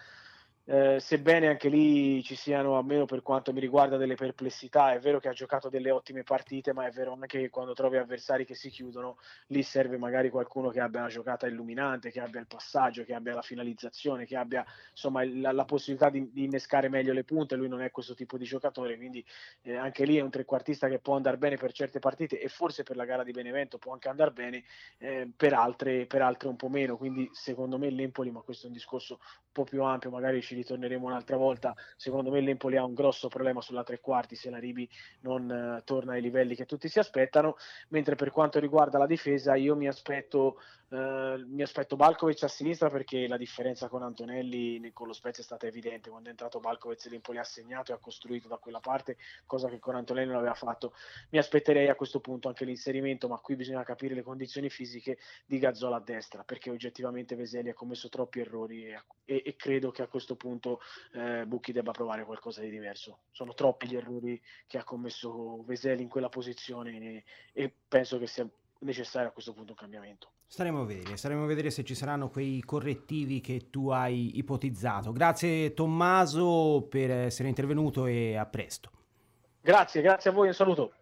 eh, sebbene anche lì ci siano, almeno per quanto mi riguarda, delle perplessità, è vero che ha giocato delle ottime partite, ma è vero anche che quando trovi avversari che si chiudono, lì serve magari qualcuno che abbia una giocata illuminante, che abbia il passaggio, che abbia la finalizzazione, che abbia insomma la, la possibilità di, di, innescare meglio le punte. Lui non è questo tipo di giocatore, quindi eh, anche lì è un trequartista che può andare bene per certe partite e forse per la gara di Benevento può anche andare bene, eh, per, altre, per altre un po' meno. Quindi secondo me l'Empoli, ma questo è un discorso un po' più ampio, magari ci ritorneremo un'altra volta. Secondo me l'Empoli ha un grosso problema sulla tre quarti se la Ribi non uh, torna ai livelli che tutti si aspettano. Mentre per quanto riguarda la difesa, io mi aspetto Uh, mi aspetto Balkovic a sinistra perché la differenza con Antonelli con lo Spezia è stata evidente. Quando è entrato Balkovic l'Empoli ha segnato e ha costruito da quella parte cosa che con Antonelli non aveva fatto. Mi aspetterei a questo punto anche l'inserimento ma qui bisogna capire le condizioni fisiche di Gazzola a destra perché oggettivamente Veseli ha commesso troppi errori e, e, e credo che a questo punto eh, Bucchi debba provare qualcosa di diverso. Sono troppi gli errori che ha commesso Veseli in quella posizione e, e penso che sia necessario a questo punto un cambiamento.
Staremo a vedere, staremo a vedere se ci saranno quei correttivi che tu hai ipotizzato. Grazie Tommaso per essere intervenuto e a presto.
Grazie, grazie a voi, un saluto.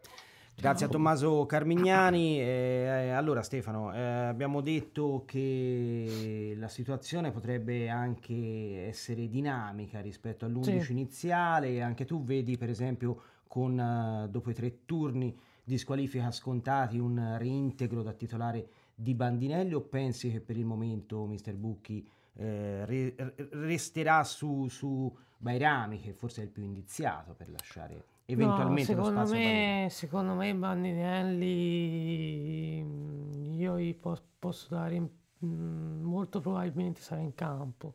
Grazie a Tommaso Carmignani. Eh, allora Stefano, eh, abbiamo detto che la situazione potrebbe anche essere dinamica rispetto all'11 sì. iniziale. Anche tu vedi per esempio con, uh, dopo i tre turni di squalifica scontati un reintegro da titolare di Bandinelli o pensi che per il momento Mr. Bucchi eh, re- resterà su, su Bairami che forse è il più indiziato per lasciare eventualmente
no,
secondo
me, secondo me Bandinelli io gli po- posso dare mm, molto probabilmente sarà in campo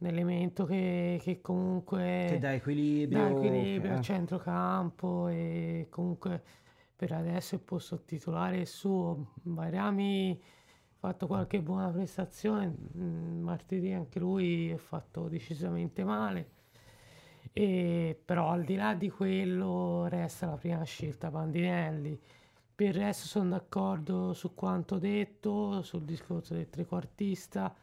un elemento che, che comunque
che dà equilibrio,
dà equilibrio eh. a centrocampo e comunque per adesso il posto titolare è suo. Bairami ha fatto qualche buona prestazione, mm, martedì anche lui è fatto decisamente male. E, però al di là di quello resta la prima scelta Bandinelli. Per il resto sono d'accordo su quanto detto, sul discorso del trequartista.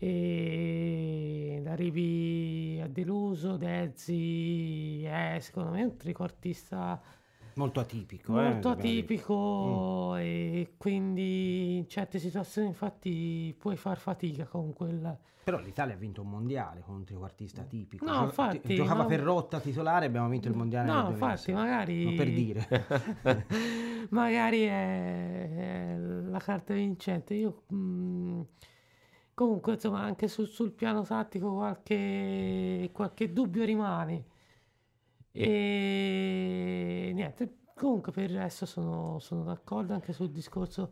E arrivi a deluso, Dezzi è secondo me un trequartista
Molto atipico.
Molto
eh,
atipico mm. e quindi in certe situazioni infatti puoi far fatica con quel...
Però l'Italia ha vinto un mondiale con un trequartista tipico.
No, Gio- infatti,
giocava
no,
per rotta titolare e abbiamo vinto il mondiale.
No, infatti, magari...
Non per dire.
magari è, è, la carta vincente. Io... Mh, mm, comunque, insomma, anche su, sul piano tattico qualche, qualche dubbio rimane e niente, comunque per il resto sono, sono d'accordo anche sul discorso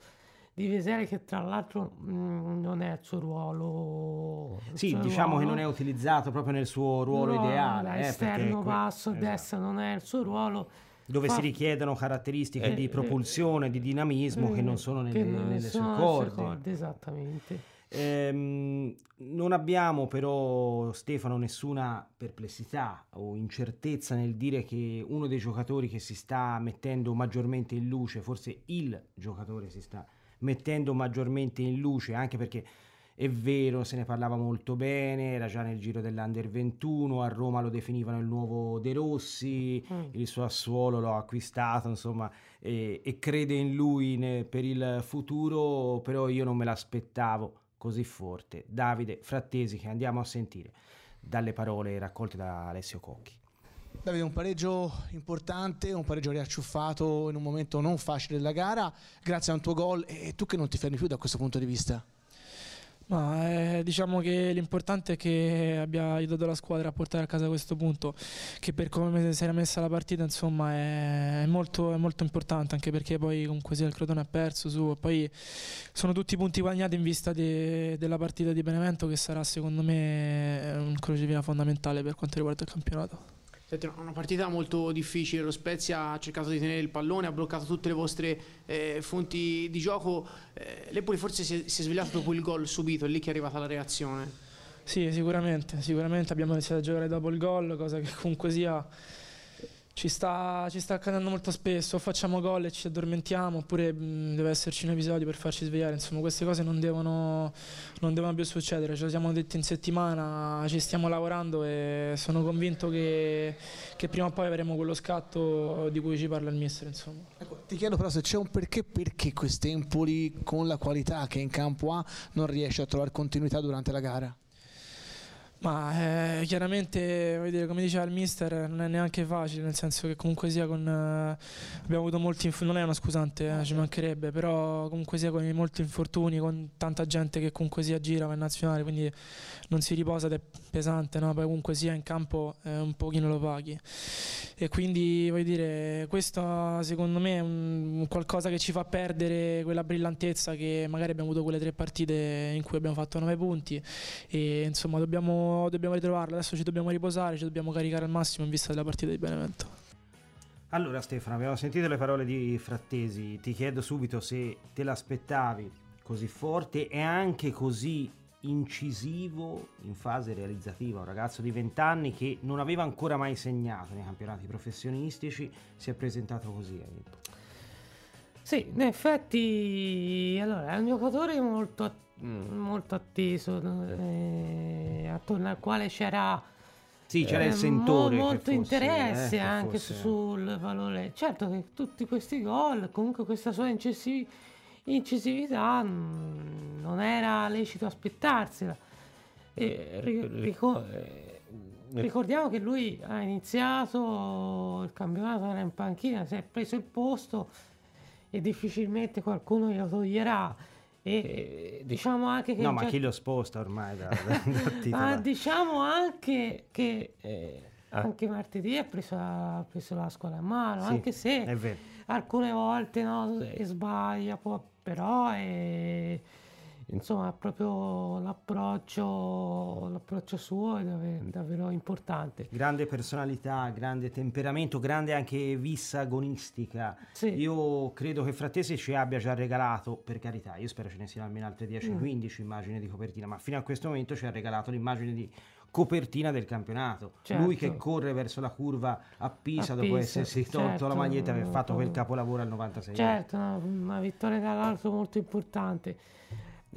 di Veseli che tra l'altro mh, mm, non è il suo ruolo.
Sì, suo diciamo ruolo, che non è utilizzato proprio nel suo ruolo, ruolo ideale.
Eh, esterno, basso, esatto. destra non è il suo ruolo.
Dove fa... si richiedono caratteristiche eh, di propulsione, eh, di dinamismo eh, che non sono nelle, non nelle sue corde. corde.
Esattamente.
Ehm, non abbiamo però, Stefano, nessuna perplessità o incertezza nel dire che uno dei giocatori che si sta mettendo maggiormente in luce, forse il giocatore si sta mettendo maggiormente in luce, anche perché è vero, se ne parlava molto bene, era già nel giro dell'Under 21, a Roma lo definivano il nuovo De Rossi, mm. il suo assuolo l'ho acquistato, insomma, e, e crede in lui ne, per il futuro, però io non me l'aspettavo così forte. Davide Frattesi che andiamo a sentire dalle parole raccolte da Alessio Cocchi.
Davide, un pareggio importante, un pareggio riacciuffato in un momento non facile della gara, grazie a un tuo gol e tu che non ti fermi più da questo punto di vista?
Ma, eh, diciamo che l'importante è che abbia aiutato la squadra a portare a casa questo punto, che per come si era messa la partita insomma è, molto, è molto, importante, anche perché poi comunque sia il Crotone ha perso su, e poi sono tutti punti guadagnati in vista de, della partita di Benevento che sarà secondo me un crocevia fondamentale per quanto riguarda il campionato.
Una partita molto difficile, lo Spezia ha cercato di tenere il pallone, ha bloccato tutte le vostre eh, fonti di gioco, eh, l'Empoli forse si è, si è svegliato dopo il gol subito, è lì che è arrivata la reazione.
Sì, sicuramente, sicuramente abbiamo iniziato a giocare dopo il gol, cosa che comunque sia ci sta, ci sta accadendo molto spesso, facciamo gol e ci addormentiamo, oppure mh, deve esserci un episodio per farci svegliare, insomma queste cose non devono, non devono più succedere, ce lo siamo detti in settimana, ci stiamo lavorando e sono convinto che, che prima o poi avremo quello scatto di cui ci parla il mister. Insomma.
Ecco, ti chiedo però se c'è un perché, perché quest'Empoli con la qualità che in campo ha non riesce a trovare continuità durante la gara?
Ma eh, chiaramente, dire, come diceva il mister, non è neanche facile, nel senso che comunque sia con... Eh, abbiamo avuto molti non è una scusante, eh, ci mancherebbe, però comunque sia con molti infortuni, con tanta gente che comunque sia gira, va in nazionale, quindi non si riposa ed è pesante, no? poi comunque sia in campo eh, un pochino lo paghi. E quindi voglio dire, questo secondo me è un, qualcosa che ci fa perdere quella brillantezza che magari abbiamo avuto quelle tre partite in cui abbiamo fatto nove punti e insomma dobbiamo, dobbiamo ritrovarla, adesso ci dobbiamo riposare, ci dobbiamo caricare al massimo in vista della partita di Benevento.
Allora Stefano, abbiamo sentito le parole di Frattesi, ti chiedo subito se te l'aspettavi così forte e anche così incisivo in fase realizzativa, un ragazzo di 20 anni che non aveva ancora mai segnato nei campionati professionistici, si è presentato così.
Sì, in effetti allora, è un giocatore molto, molto atteso, eh, attorno al quale c'era
sì, c'era il eh, sentore.
molto
fosse,
interesse
eh,
anche
fosse...
sul valore. Certo che tutti questi gol, comunque questa sua incisiv- incisività non era lecito aspettarsela. E, ricor- eh, ricordiamo che lui ha iniziato il campionato, era in panchina, si è preso il posto e difficilmente qualcuno glielo toglierà. E diciamo anche che...
No, ma chi lo sposta ormai da, da, da
Ma diciamo anche che eh, anche martedì ha preso, la, ha preso la scuola in mano, sì, anche se alcune volte no, sbaglia, può, però è insomma proprio l'approccio, l'approccio suo è davvero, davvero, importante.
Grande personalità, grande temperamento, grande anche vista agonistica. Sì. Io credo che Frattesi ci abbia già regalato, per carità, io spero ce ne siano almeno altre 10-15 mm. immagini di copertina, ma fino a questo momento ci ha regalato l'immagine di copertina del campionato. Certo. Lui che corre verso la curva a Pisa, a dopo Pisa, essersi tolto certo. la maglietta e aver fatto quel capolavoro al 96.
Certo, una vittoria dall'alto molto importante.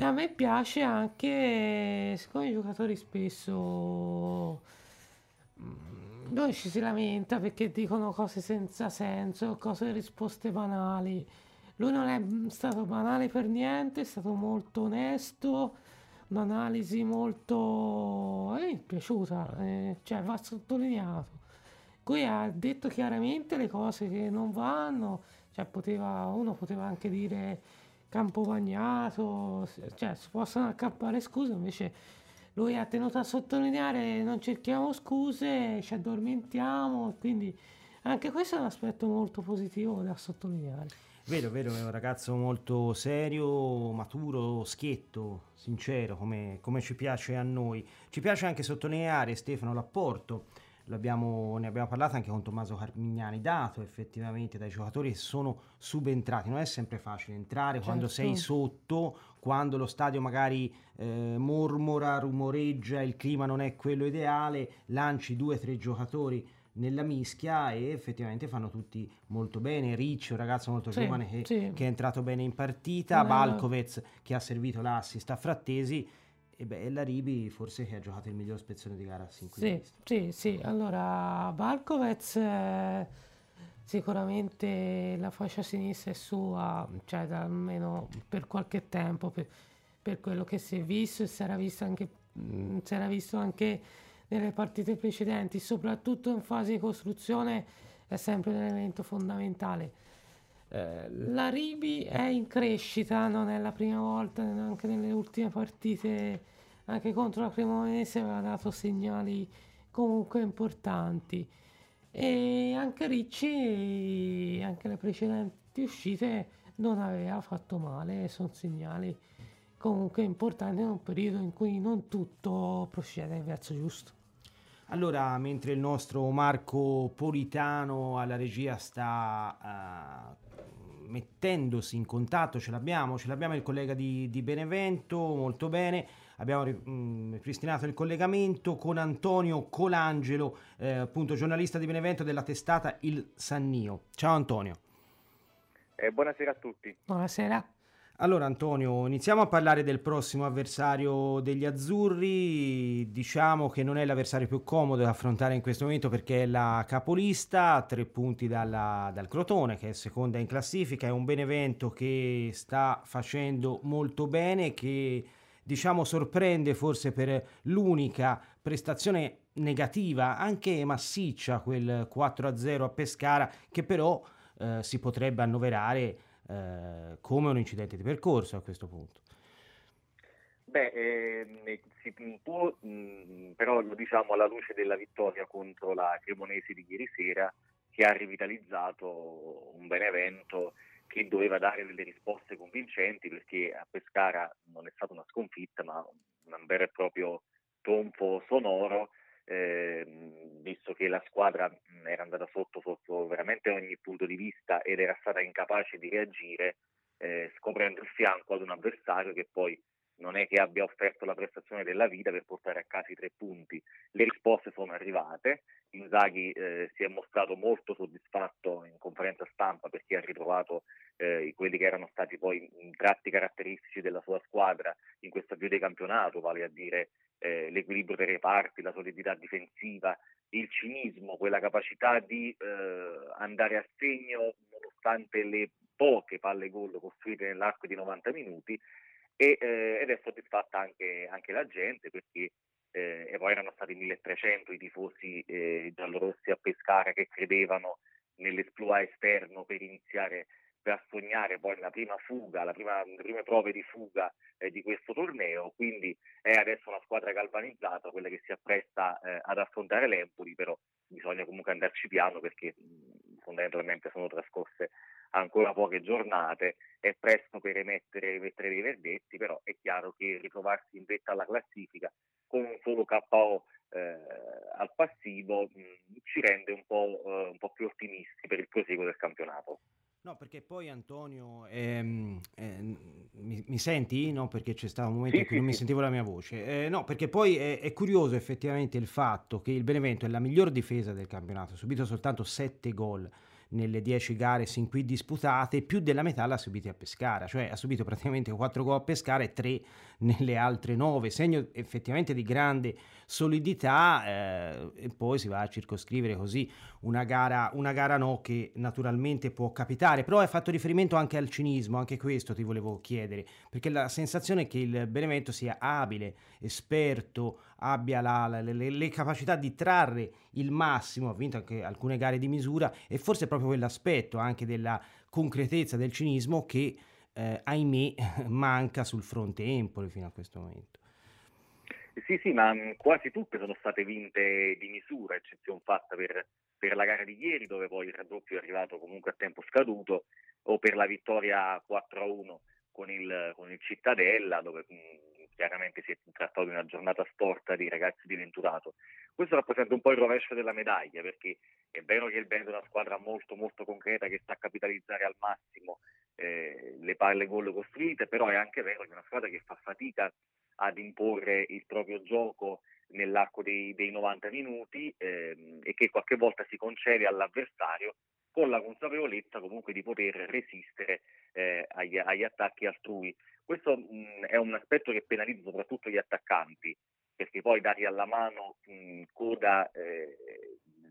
A me piace anche, siccome i giocatori spesso dove mm, ci si lamenta perché dicono cose senza senso, cose risposte banali. Lui non è stato banale per niente, è stato molto onesto, un'analisi molto... Eh, è piaciuta, eh, cioè va sottolineato. Qui ha detto chiaramente le cose che non vanno, cioè poteva, uno poteva anche dire campo bagnato, cioè si possono accappare scuse, invece lui ha tenuto a sottolineare non cerchiamo scuse, ci addormentiamo, quindi anche questo è un aspetto molto positivo da sottolineare.
Vero, vero, è un ragazzo molto serio, maturo, schietto, sincero, come, come ci piace a noi. Ci piace anche sottolineare, Stefano, l'apporto Abbiamo, ne abbiamo parlato anche con Tommaso Carmignani, dato effettivamente dai giocatori che sono subentrati. Non è sempre facile entrare certo. quando sei sotto, quando lo stadio magari eh, mormora, rumoreggia, il clima non è quello ideale, lanci due o tre giocatori nella mischia e effettivamente fanno tutti molto bene. Ricci, un ragazzo molto sì, giovane che, sì. che, è entrato bene in partita, Balkovez che ha servito l'assist a Frattesi e beh, la Ribi forse che ha giocato il miglior spezzone di gara sin qui.
Sì, sì, sì, allora Balkovec eh, sicuramente la fascia sinistra è sua, cioè da almeno per qualche tempo, per, per, quello che si è visto e si era visto anche, mh, mm, si era visto anche nelle partite precedenti, soprattutto in fase di costruzione è sempre un elemento fondamentale. Eh, la Ribi è in crescita, non è la prima volta, anche nelle ultime partite, anche contro la Cremonese aveva dato segnali comunque importanti. E anche Ricci, anche le precedenti uscite, non aveva fatto male, sono segnali comunque importanti in un periodo in cui non tutto procede verso giusto.
Allora, mentre il nostro Marco Politano alla regia sta uh, mettendosi in contatto, ce l'abbiamo, ce l'abbiamo il collega di, di Benevento, molto bene, abbiamo mm, ripristinato il collegamento con Antonio Colangelo, eh, appunto giornalista di Benevento della testata Il Sannio. Ciao Antonio.
Eh, buonasera a tutti.
Buonasera.
Allora Antonio, iniziamo a parlare del prossimo avversario degli azzurri. Diciamo che non è l'avversario più comodo da affrontare in questo momento perché è la capolista, a tre punti dalla, dal Crotone che è seconda in classifica. È un Benevento che sta facendo molto bene, che diciamo sorprende forse per l'unica prestazione negativa, anche massiccia, quel 4-0 a Pescara, che però eh, si potrebbe annoverare eh, come un incidente di percorso a questo punto.
Beh, eh, si può, mh, però lo diciamo alla luce della vittoria contro la Cremonese di ieri sera, che ha rivitalizzato un Benevento che doveva dare delle risposte convincenti perché a Pescara non è stata una sconfitta ma un vero e proprio tonfo sonoro eh, visto che la squadra era andata sotto sotto veramente ogni punto di vista ed era stata incapace di reagire eh, scoprendo il fianco ad un avversario che poi non è che abbia offerto la prestazione della vita per portare a casa i tre punti. Le risposte sono arrivate, Inzaghi eh, si è mostrato molto soddisfatto in conferenza stampa perché ha ritrovato eh, quelli che erano stati poi tratti caratteristici della sua squadra in questo avvio di campionato, vale a dire eh, l'equilibrio dei reparti, la solidità difensiva, il cinismo, quella capacità di eh, andare a segno nonostante le poche palle gol costruite nell'arco di 90 minuti e, eh, ed è soddisfatta anche, anche la gente perché eh, e poi erano stati 1300 i tifosi eh, giallorossi a Pescara che credevano nell'esploit esterno per iniziare per sognare poi la prima fuga, la prima, le prime prove di fuga eh, di questo torneo, quindi è adesso una squadra galvanizzata, quella che si appresta eh, ad affrontare l'Empoli, però bisogna comunque andarci piano perché mh, fondamentalmente sono trascorse ancora poche giornate, è presto per emettere, emettere dei verdetti, però è chiaro che ritrovarsi in vetta alla classifica con un solo KO eh, al passivo mh, ci rende un po', eh, un po' più ottimisti per il proseguo del campionato.
No, perché poi Antonio, ehm, eh, mi, mi, senti? No, perché c'è stato un momento in cui non mi sentivo la mia voce. Eh, no, perché poi è, è, curioso effettivamente il fatto che il Benevento è la miglior difesa del campionato, ha subito soltanto 7 gol nelle 10 gare sin qui disputate, più della metà l'ha subita a Pescara, cioè ha subito praticamente 4 gol a Pescara e 3 nelle altre 9, segno effettivamente di grande solidità eh, e poi si va a circoscrivere così una gara, una gara no che naturalmente può capitare, però hai fatto riferimento anche al cinismo, anche questo ti volevo chiedere, perché la sensazione è che il Benevento sia abile, esperto, abbia la, la, le, le, capacità di trarre il massimo, ha vinto anche alcune gare di misura e forse proprio quell'aspetto anche della concretezza del cinismo che eh, ahimè manca sul fronte Empoli fino a questo momento.
Sì, sì, ma mm, quasi tutte sono state vinte di misura, eccezione fatta per, per la gara di ieri, dove poi il raddoppio è arrivato comunque a tempo scaduto, o per la vittoria 4-1 con il, con il Cittadella, dove mm, chiaramente si è trattato di una giornata storta di ragazzi di Venturato. Questo rappresenta un po' il rovescio della medaglia, perché è vero che il Veneto è una squadra molto molto concreta che sa capitalizzare al massimo eh, le palle gol costruite, però è anche vero che è una squadra che fa fatica ad imporre il proprio gioco nell'arco dei, dei 90 minuti ehm, e che qualche volta si concede all'avversario con la consapevolezza comunque di poter resistere eh, agli, agli, attacchi altrui. Questo mh, è un aspetto che penalizza soprattutto gli attaccanti, perché poi dati alla mano mh, Coda eh,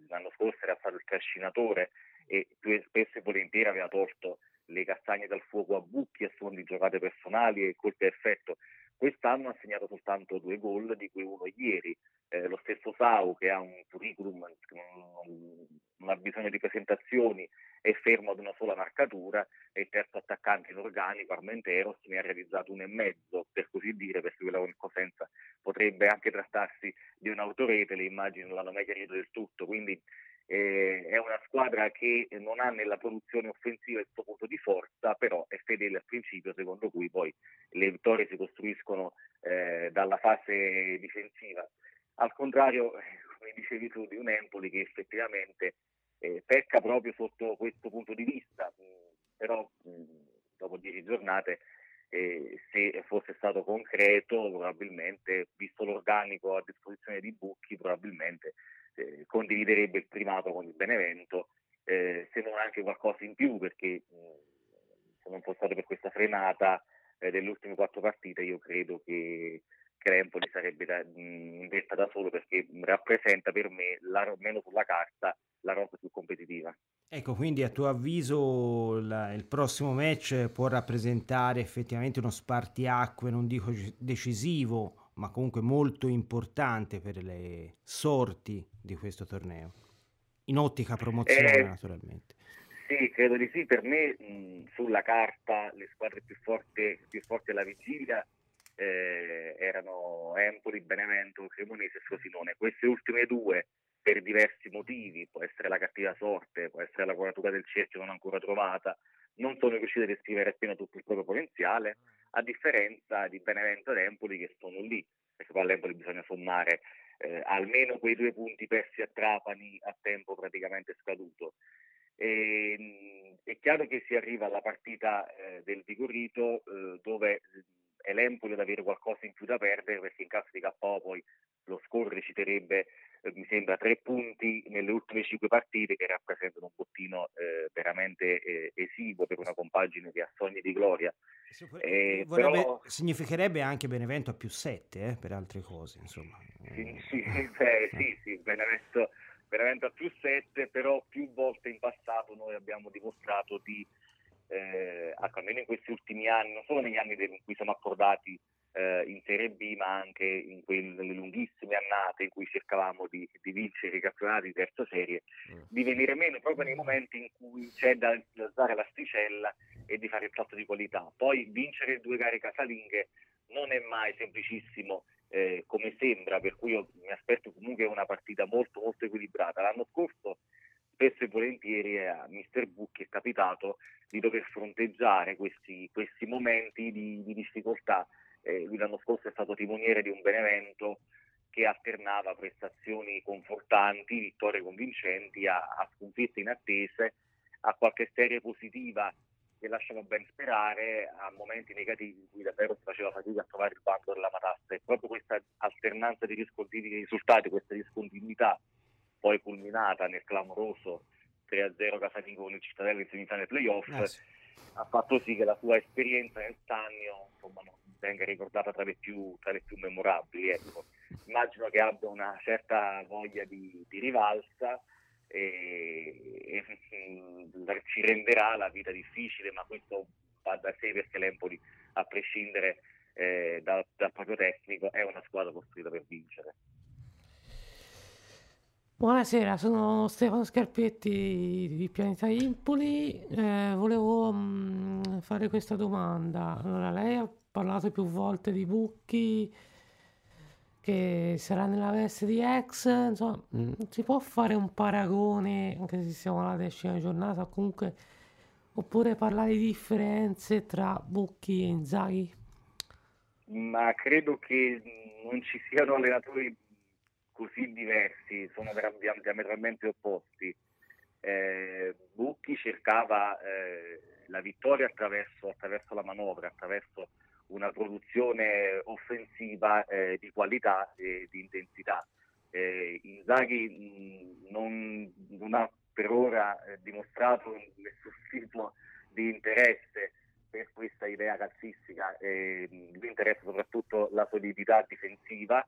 l'anno scorso era stato il trascinatore e spesso e volentieri aveva tolto le castagne dal fuoco a bucchi a suon di giocate personali e colpi a effetto. Quest'anno ha segnato soltanto due gol, di cui uno ieri. Eh, lo stesso Sau, che ha un curriculum, non, non ha bisogno di presentazioni, è fermo ad una sola marcatura, e il terzo attaccante in organico, Armenteros, ne ha realizzato uno e mezzo, per così dire, perché quella con Cosenza potrebbe anche trattarsi di un'autorete, le immagini non l'hanno mai chiarito del tutto. Quindi eh, è una squadra che non ha nella produzione offensiva il suo punto di forza, però è fedele al principio secondo cui poi le vittorie si costruiscono eh, dalla fase difensiva. Al contrario, come dicevi tu, di un Empoli che effettivamente eh, pecca proprio sotto questo punto di vista, però mh, mm, dopo dieci giornate eh, se fosse stato concreto probabilmente, visto l'organico a disposizione di Bucchi, probabilmente eh, condividerebbe il primato con il Benevento, eh, se non anche qualcosa in più, perché mh, mm, se non fosse stato per questa frenata eh, delle ultime quattro partite, io credo che Crempoli sarebbe da, in vetta da solo perché rappresenta per me, la, almeno sulla carta, la rosa più competitiva.
Ecco, quindi a tuo avviso la, il prossimo match può rappresentare effettivamente uno spartiacque, non dico decisivo, ma comunque molto importante per le sorti di questo torneo, in ottica promozione eh, naturalmente.
Sì, credo di sì, per me mh, sulla carta le squadre più forti, più forti alla vigilia eh, erano Empoli, Benevento, Cremonese e Frosinone. Queste ultime due, per diversi motivi, può essere la cattiva sorte, può essere la quadratura del cerchio non ancora trovata, non sono riuscite ad esprimere appieno tutto il proprio potenziale, a differenza di Benevento ed Empoli che sono lì, perché poi all'Empoli bisogna sommare eh, almeno quei due punti persi a Trapani a tempo praticamente scaduto. E, ehm, è chiaro che si arriva alla partita eh, del Vigorito eh, dove è l'Empoli ad avere qualcosa in più da perdere perché in caso di KO poi lo scorre citerebbe eh, mi sembra tre punti nelle ultime cinque partite che rappresentano un bottino eh, veramente eh, esiguo per una compagine che ha sogni di gloria.
Eh, Vorrebbe, però... significherebbe anche Benevento a più sette eh, per altre cose insomma.
Sì, sì, beh, sì, sì Benevento, Benevento a più sette però più volte in passato noi abbiamo dimostrato di eh, almeno in questi ultimi anni, non solo negli anni in cui siamo accordati eh, in Serie B, ma anche in quelle lunghissime annate in cui cercavamo di, di vincere i campionati di terza serie, mm. di venire meno proprio nei momenti in cui c'è da, dare l'asticella e di fare il salto di qualità. Poi vincere due gare casalinghe non è mai semplicissimo eh, come sembra, per cui io mi aspetto comunque una partita molto molto equilibrata. L'anno scorso spesso e volentieri a Mr. Bucchi è capitato di dover fronteggiare questi, questi momenti di, di difficoltà. Eh, lui l'anno scorso è stato timoniere di un Benevento che alternava prestazioni confortanti, vittorie convincenti, a, a sconfitte inattese, a qualche serie positiva che lasciano ben sperare, a momenti negativi in cui davvero si faceva fatica a trovare il bando della matassa. E proprio questa alternanza di risultati, questa discontinuità poi culminata nel clamoroso 3-0 casalingo con il Cittadella in semifinale playoff, eh sì. ha fatto sì che la sua esperienza nel Stagno insomma, venga ricordata tra le più, tra le più memorabili. Ecco. Immagino che abbia una certa voglia di, di rivalsa e, e, mm, ci renderà la vita difficile, ma questo va da sé perché l'Empoli, a prescindere eh, dal, dal proprio tecnico, è una squadra costruita per vincere.
Buonasera, sono Stefano Scarpetti di Pianeta Impoli. Eh, volevo mh, mm, fare questa domanda. Allora, lei ha parlato più volte di Bucchi che sarà nella veste di ex. Insomma, mm, si può fare un paragone, anche se siamo alla decima giornata, comunque, oppure parlare di differenze tra Bucchi e Inzaghi?
Ma credo che non ci siano allenatori così diversi, sono diametralmente opposti. Eh, Bucchi cercava eh, la vittoria attraverso, attraverso, la manovra, attraverso una produzione offensiva eh, di qualità e di intensità. Eh, Inzaghi mh, non, non, ha per ora eh, dimostrato nessun tipo di interesse per questa idea calcistica, eh, lui interessa soprattutto la solidità difensiva,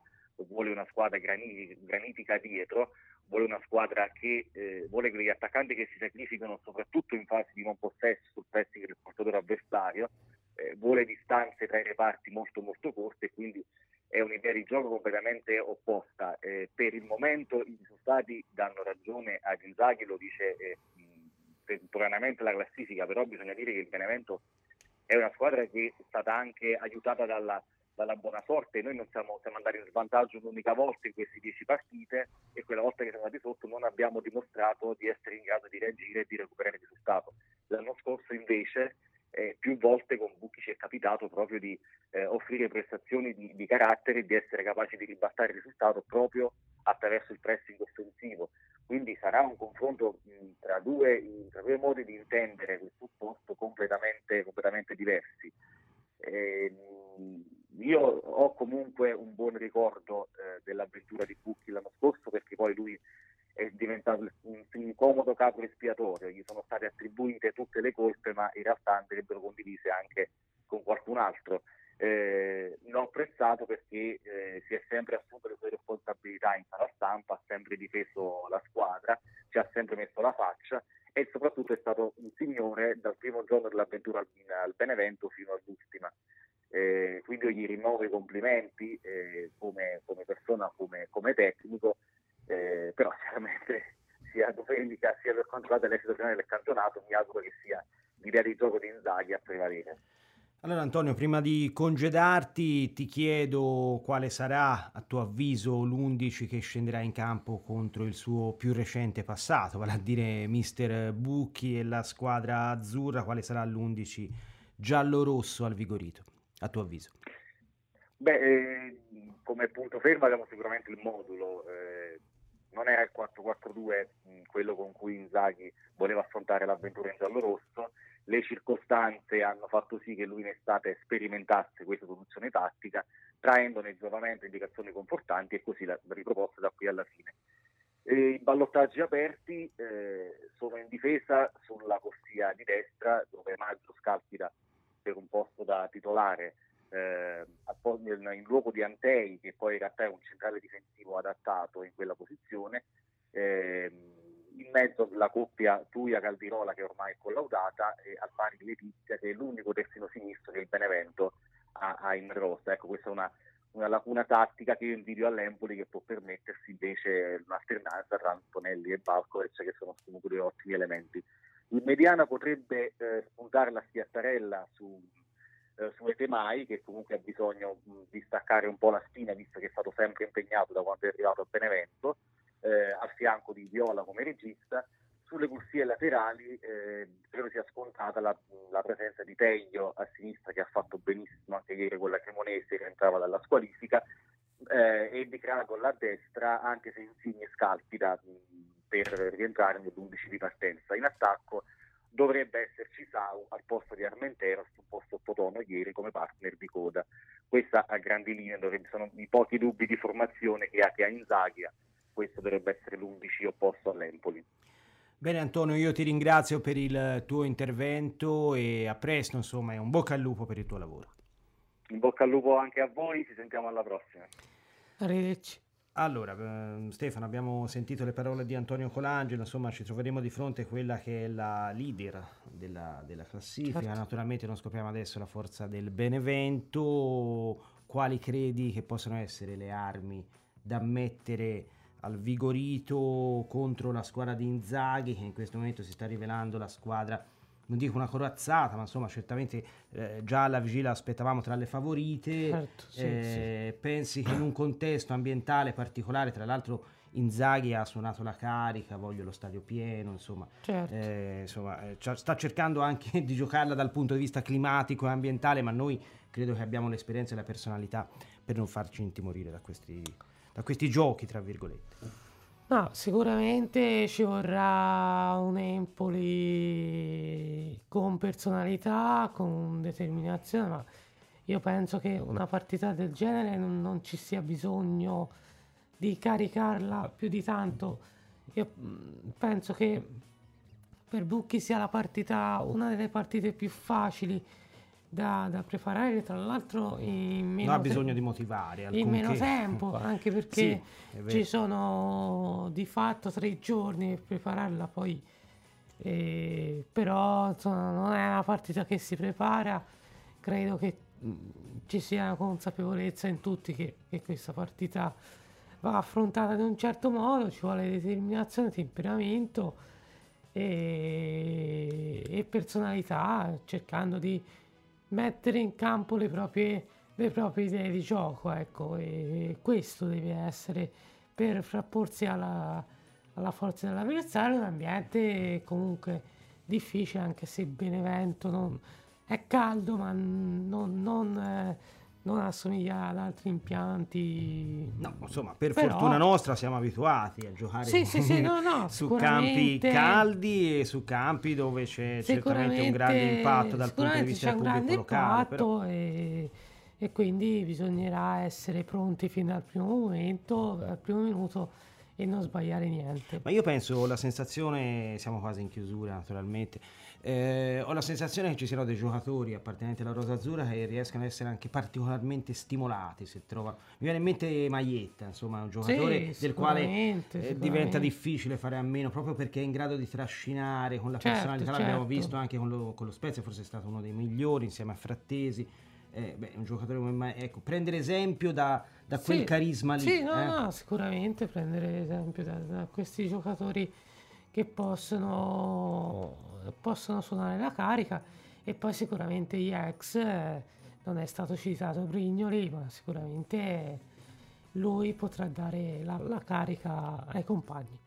vuole una squadra granitica dietro, vuole una squadra che eh, vuole quegli attaccanti che si sacrificano soprattutto in fase di non possesso sul pressing del portatore avversario, eh, vuole distanze tra i reparti molto molto corte e quindi è un'idea di gioco completamente opposta. Eh, per il momento i risultati danno ragione ad Inzaghi, lo dice eh, temporaneamente la classifica, però bisogna dire che il Benevento è una squadra che è stata anche aiutata dalla dalla buona sorte. Noi non siamo, siamo, andati in svantaggio un'unica volta in queste dieci partite e quella volta che siamo andati sotto non abbiamo dimostrato di essere in grado di reagire e di recuperare il risultato. L'anno scorso invece eh, più volte con Bucchi ci è capitato proprio di eh, offrire prestazioni di, di carattere e di essere capaci di ribattare il risultato proprio attraverso il pressing offensivo. Quindi sarà un confronto tra, due, tra, due, modi di intendere questo posto completamente, completamente diversi. Eh, io ho comunque un buon ricordo eh, dell'avventura di Bucchi l'anno scorso perché poi lui è diventato un, un comodo capo espiatorio, gli sono state attribuite tutte le colpe ma in realtà andrebbero condivise anche con qualcun altro. Eh, l'ho apprezzato perché eh, si è sempre assunto le sue responsabilità in sala stampa, ha sempre difeso la squadra, ci ha sempre messo la faccia e soprattutto è stato un signore dal primo giorno dell'avventura al, al Benevento fino all'ultima. Eh, quindi io gli rinnovo i complimenti eh, come, come, persona, come, come tecnico, eh, però chiaramente sia domenica sia per quanto riguarda l'esito finale del campionato mi auguro che sia l'idea di gioco di Inzaghi a prevalere.
Allora Antonio, prima di congedarti ti chiedo quale sarà a tuo avviso l'11 che scenderà in campo contro il suo più recente passato, vale a dire mister Bucchi e la squadra azzurra, quale sarà l'11 giallo-rosso al Vigorito, a tuo avviso?
Beh, eh, come punto fermo abbiamo sicuramente il modulo, eh, non era il 4-4-2 quello con cui Inzaghi voleva affrontare l'avventura in giallo-rosso, le circostanze hanno fatto sì che lui in estate sperimentasse questa soluzione tattica, traendone giovamento indicazioni confortanti e così l'ha riproposta da qui alla fine. E I ballottaggi aperti eh, sono in difesa sulla corsia di destra dove Maggio scalpita per un posto da titolare eh, in luogo di Antei che poi in realtà è un centrale difensivo adattato in quella posizione. Eh, in mezzo la coppia Tuia-Caldirola che ormai è collaudata e al pari Letizia che è l'unico terzino sinistro che il Benevento ha, ha in rossa. Ecco, questa è una, una, lacuna tattica che io invidio all'Empoli che può permettersi invece un'alternanza tra Antonelli e Balkovic che sono comunque due ottimi elementi. Mediana potrebbe eh, spuntare la schiattarella su, eh, su Etemai che comunque ha bisogno mh, di staccare un po' la spina visto che è stato sempre impegnato da quando è arrivato a Benevento eh, al fianco di Viola come regista. Sulle corsie laterali eh, credo sia scontata la, la, presenza di Teglio a sinistra che ha fatto benissimo anche ieri con la Cremonese che entrava dalla squalifica eh, e di Cragol a destra anche se Insigne scalpita per rientrare nell'11 di partenza. In attacco dovrebbe esserci Sau al posto di Armenteros, un po' sottotono ieri come partner di coda. Questa a grandi linee dovrebbe, sono i pochi dubbi di formazione che ha, che ha Inzaghi questo dovrebbe essere l'11 opposto all'Empoli.
Bene Antonio, io ti ringrazio per il tuo intervento e a presto, insomma, e un bocca al lupo per il tuo lavoro.
In bocca al lupo anche a voi, ci sentiamo alla prossima.
Arrivederci.
Allora, eh, Stefano, abbiamo sentito le parole di Antonio Colangelo, insomma ci troveremo di fronte a quella che è la leader della, della classifica, certo. naturalmente non scopriamo adesso la forza del Benevento, quali credi che possano essere le armi da mettere al Vigorito contro la squadra di Inzaghi che in questo momento si sta rivelando la squadra non dico una corazzata ma insomma certamente eh, già alla vigilia aspettavamo tra le favorite certo, sì, eh, sì. pensi che in un contesto ambientale particolare tra l'altro Inzaghi ha suonato la carica, voglio lo stadio pieno, insomma, certo. eh, insomma eh, sta cercando anche di giocarla dal punto di vista climatico e ambientale, ma noi credo che abbiamo l'esperienza e la personalità per non farci intimorire da questi da questi giochi, tra virgolette.
No, sicuramente ci vorrà un Empoli con personalità, con determinazione, ma io penso che una partita del genere non, non ci sia bisogno di caricarla più di tanto. Io mm, penso che per Bucchi sia partita, una delle partite più facili da, da, preparare, tra l'altro in meno,
no, ha bisogno di motivare
in meno tempo, anche perché sì, ci sono di fatto tre giorni per prepararla, poi eh, però insomma, non è una partita che si prepara, credo che ci sia consapevolezza in tutti che, che questa partita va affrontata in un certo modo, ci vuole determinazione, temperamento e, e personalità, cercando di mettere in campo le proprie, le proprie idee di gioco, ecco, e questo deve essere per frapporsi alla, alla forza dell'avversario, un ambiente comunque difficile, anche se Benevento non, è caldo, ma non, non, eh, non assomiglia ad altri impianti.
No, insomma, per
Però-
fortuna nostra siamo abituati a giocare
Sì, sì, sì, no, no,
su campi caldi e su campi dove c'è certamente un grande impatto dal punto di vista
c'è un grande
locale.
impatto
Però...
e, e quindi bisognerà essere pronti fin dal primo momento, dal primo minuto e non sbagliare niente.
Ma io penso, la sensazione, siamo quasi in chiusura naturalmente, eh, ho la sensazione che ci siano dei giocatori appartenenti alla Rosa Azzurra che riescano ad essere anche particolarmente stimolati se trovano. Mi viene in mente Maietta, insomma, un giocatore
Sì,
del quale eh,
sicuramente.
diventa difficile fare a meno proprio perché è in grado di trascinare con la
Certo,
personalità, l'abbiamo
certo.
visto anche con lo, con lo Spezia, forse è stato uno dei migliori insieme a Frattesi. Eh, beh, un giocatore come Ma- ecco, prendere esempio da, da quel
Sì,
carisma lì.
Sì, no,
eh.
no, sicuramente prendere esempio da, da questi giocatori che possono, possono suonare la carica e poi sicuramente ex, eh, non è stato citato Brignoli, ma sicuramente lui potrà dare la, la carica ai compagni.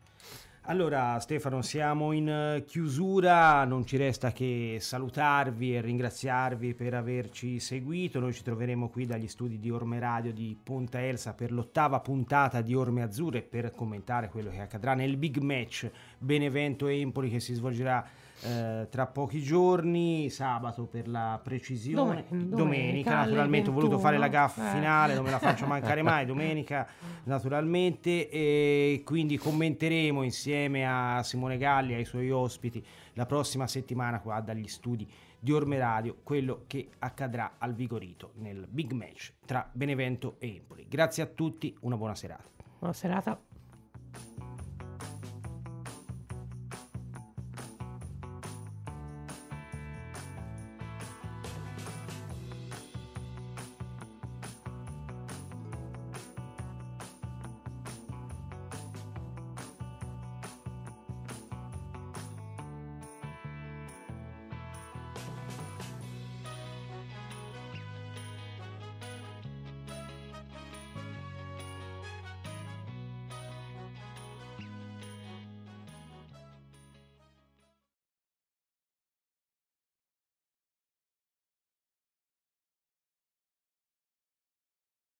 Allora Stefano, siamo in eh, chiusura, non ci resta che salutarvi e ringraziarvi per averci seguito. Noi ci troveremo qui dagli studi di Orme Radio di Ponta Elsa per l'ottava puntata di Orme Azzurre per commentare quello che accadrà nel big match Benevento-Empoli che si svolgerà eh, tra pochi giorni, sabato per la precisione,
Domen-
domenica,
domenica
naturalmente ho voluto fare la
21,
gaffa
eh.
finale, non me la faccio mancare mai, domenica naturalmente e quindi commenteremo insieme a Simone Galli e ai suoi ospiti la prossima settimana qua dagli studi di Orme Radio quello che accadrà al Vigorito nel big match tra Benevento e Empoli. Grazie a tutti, una buona serata.
Buona serata.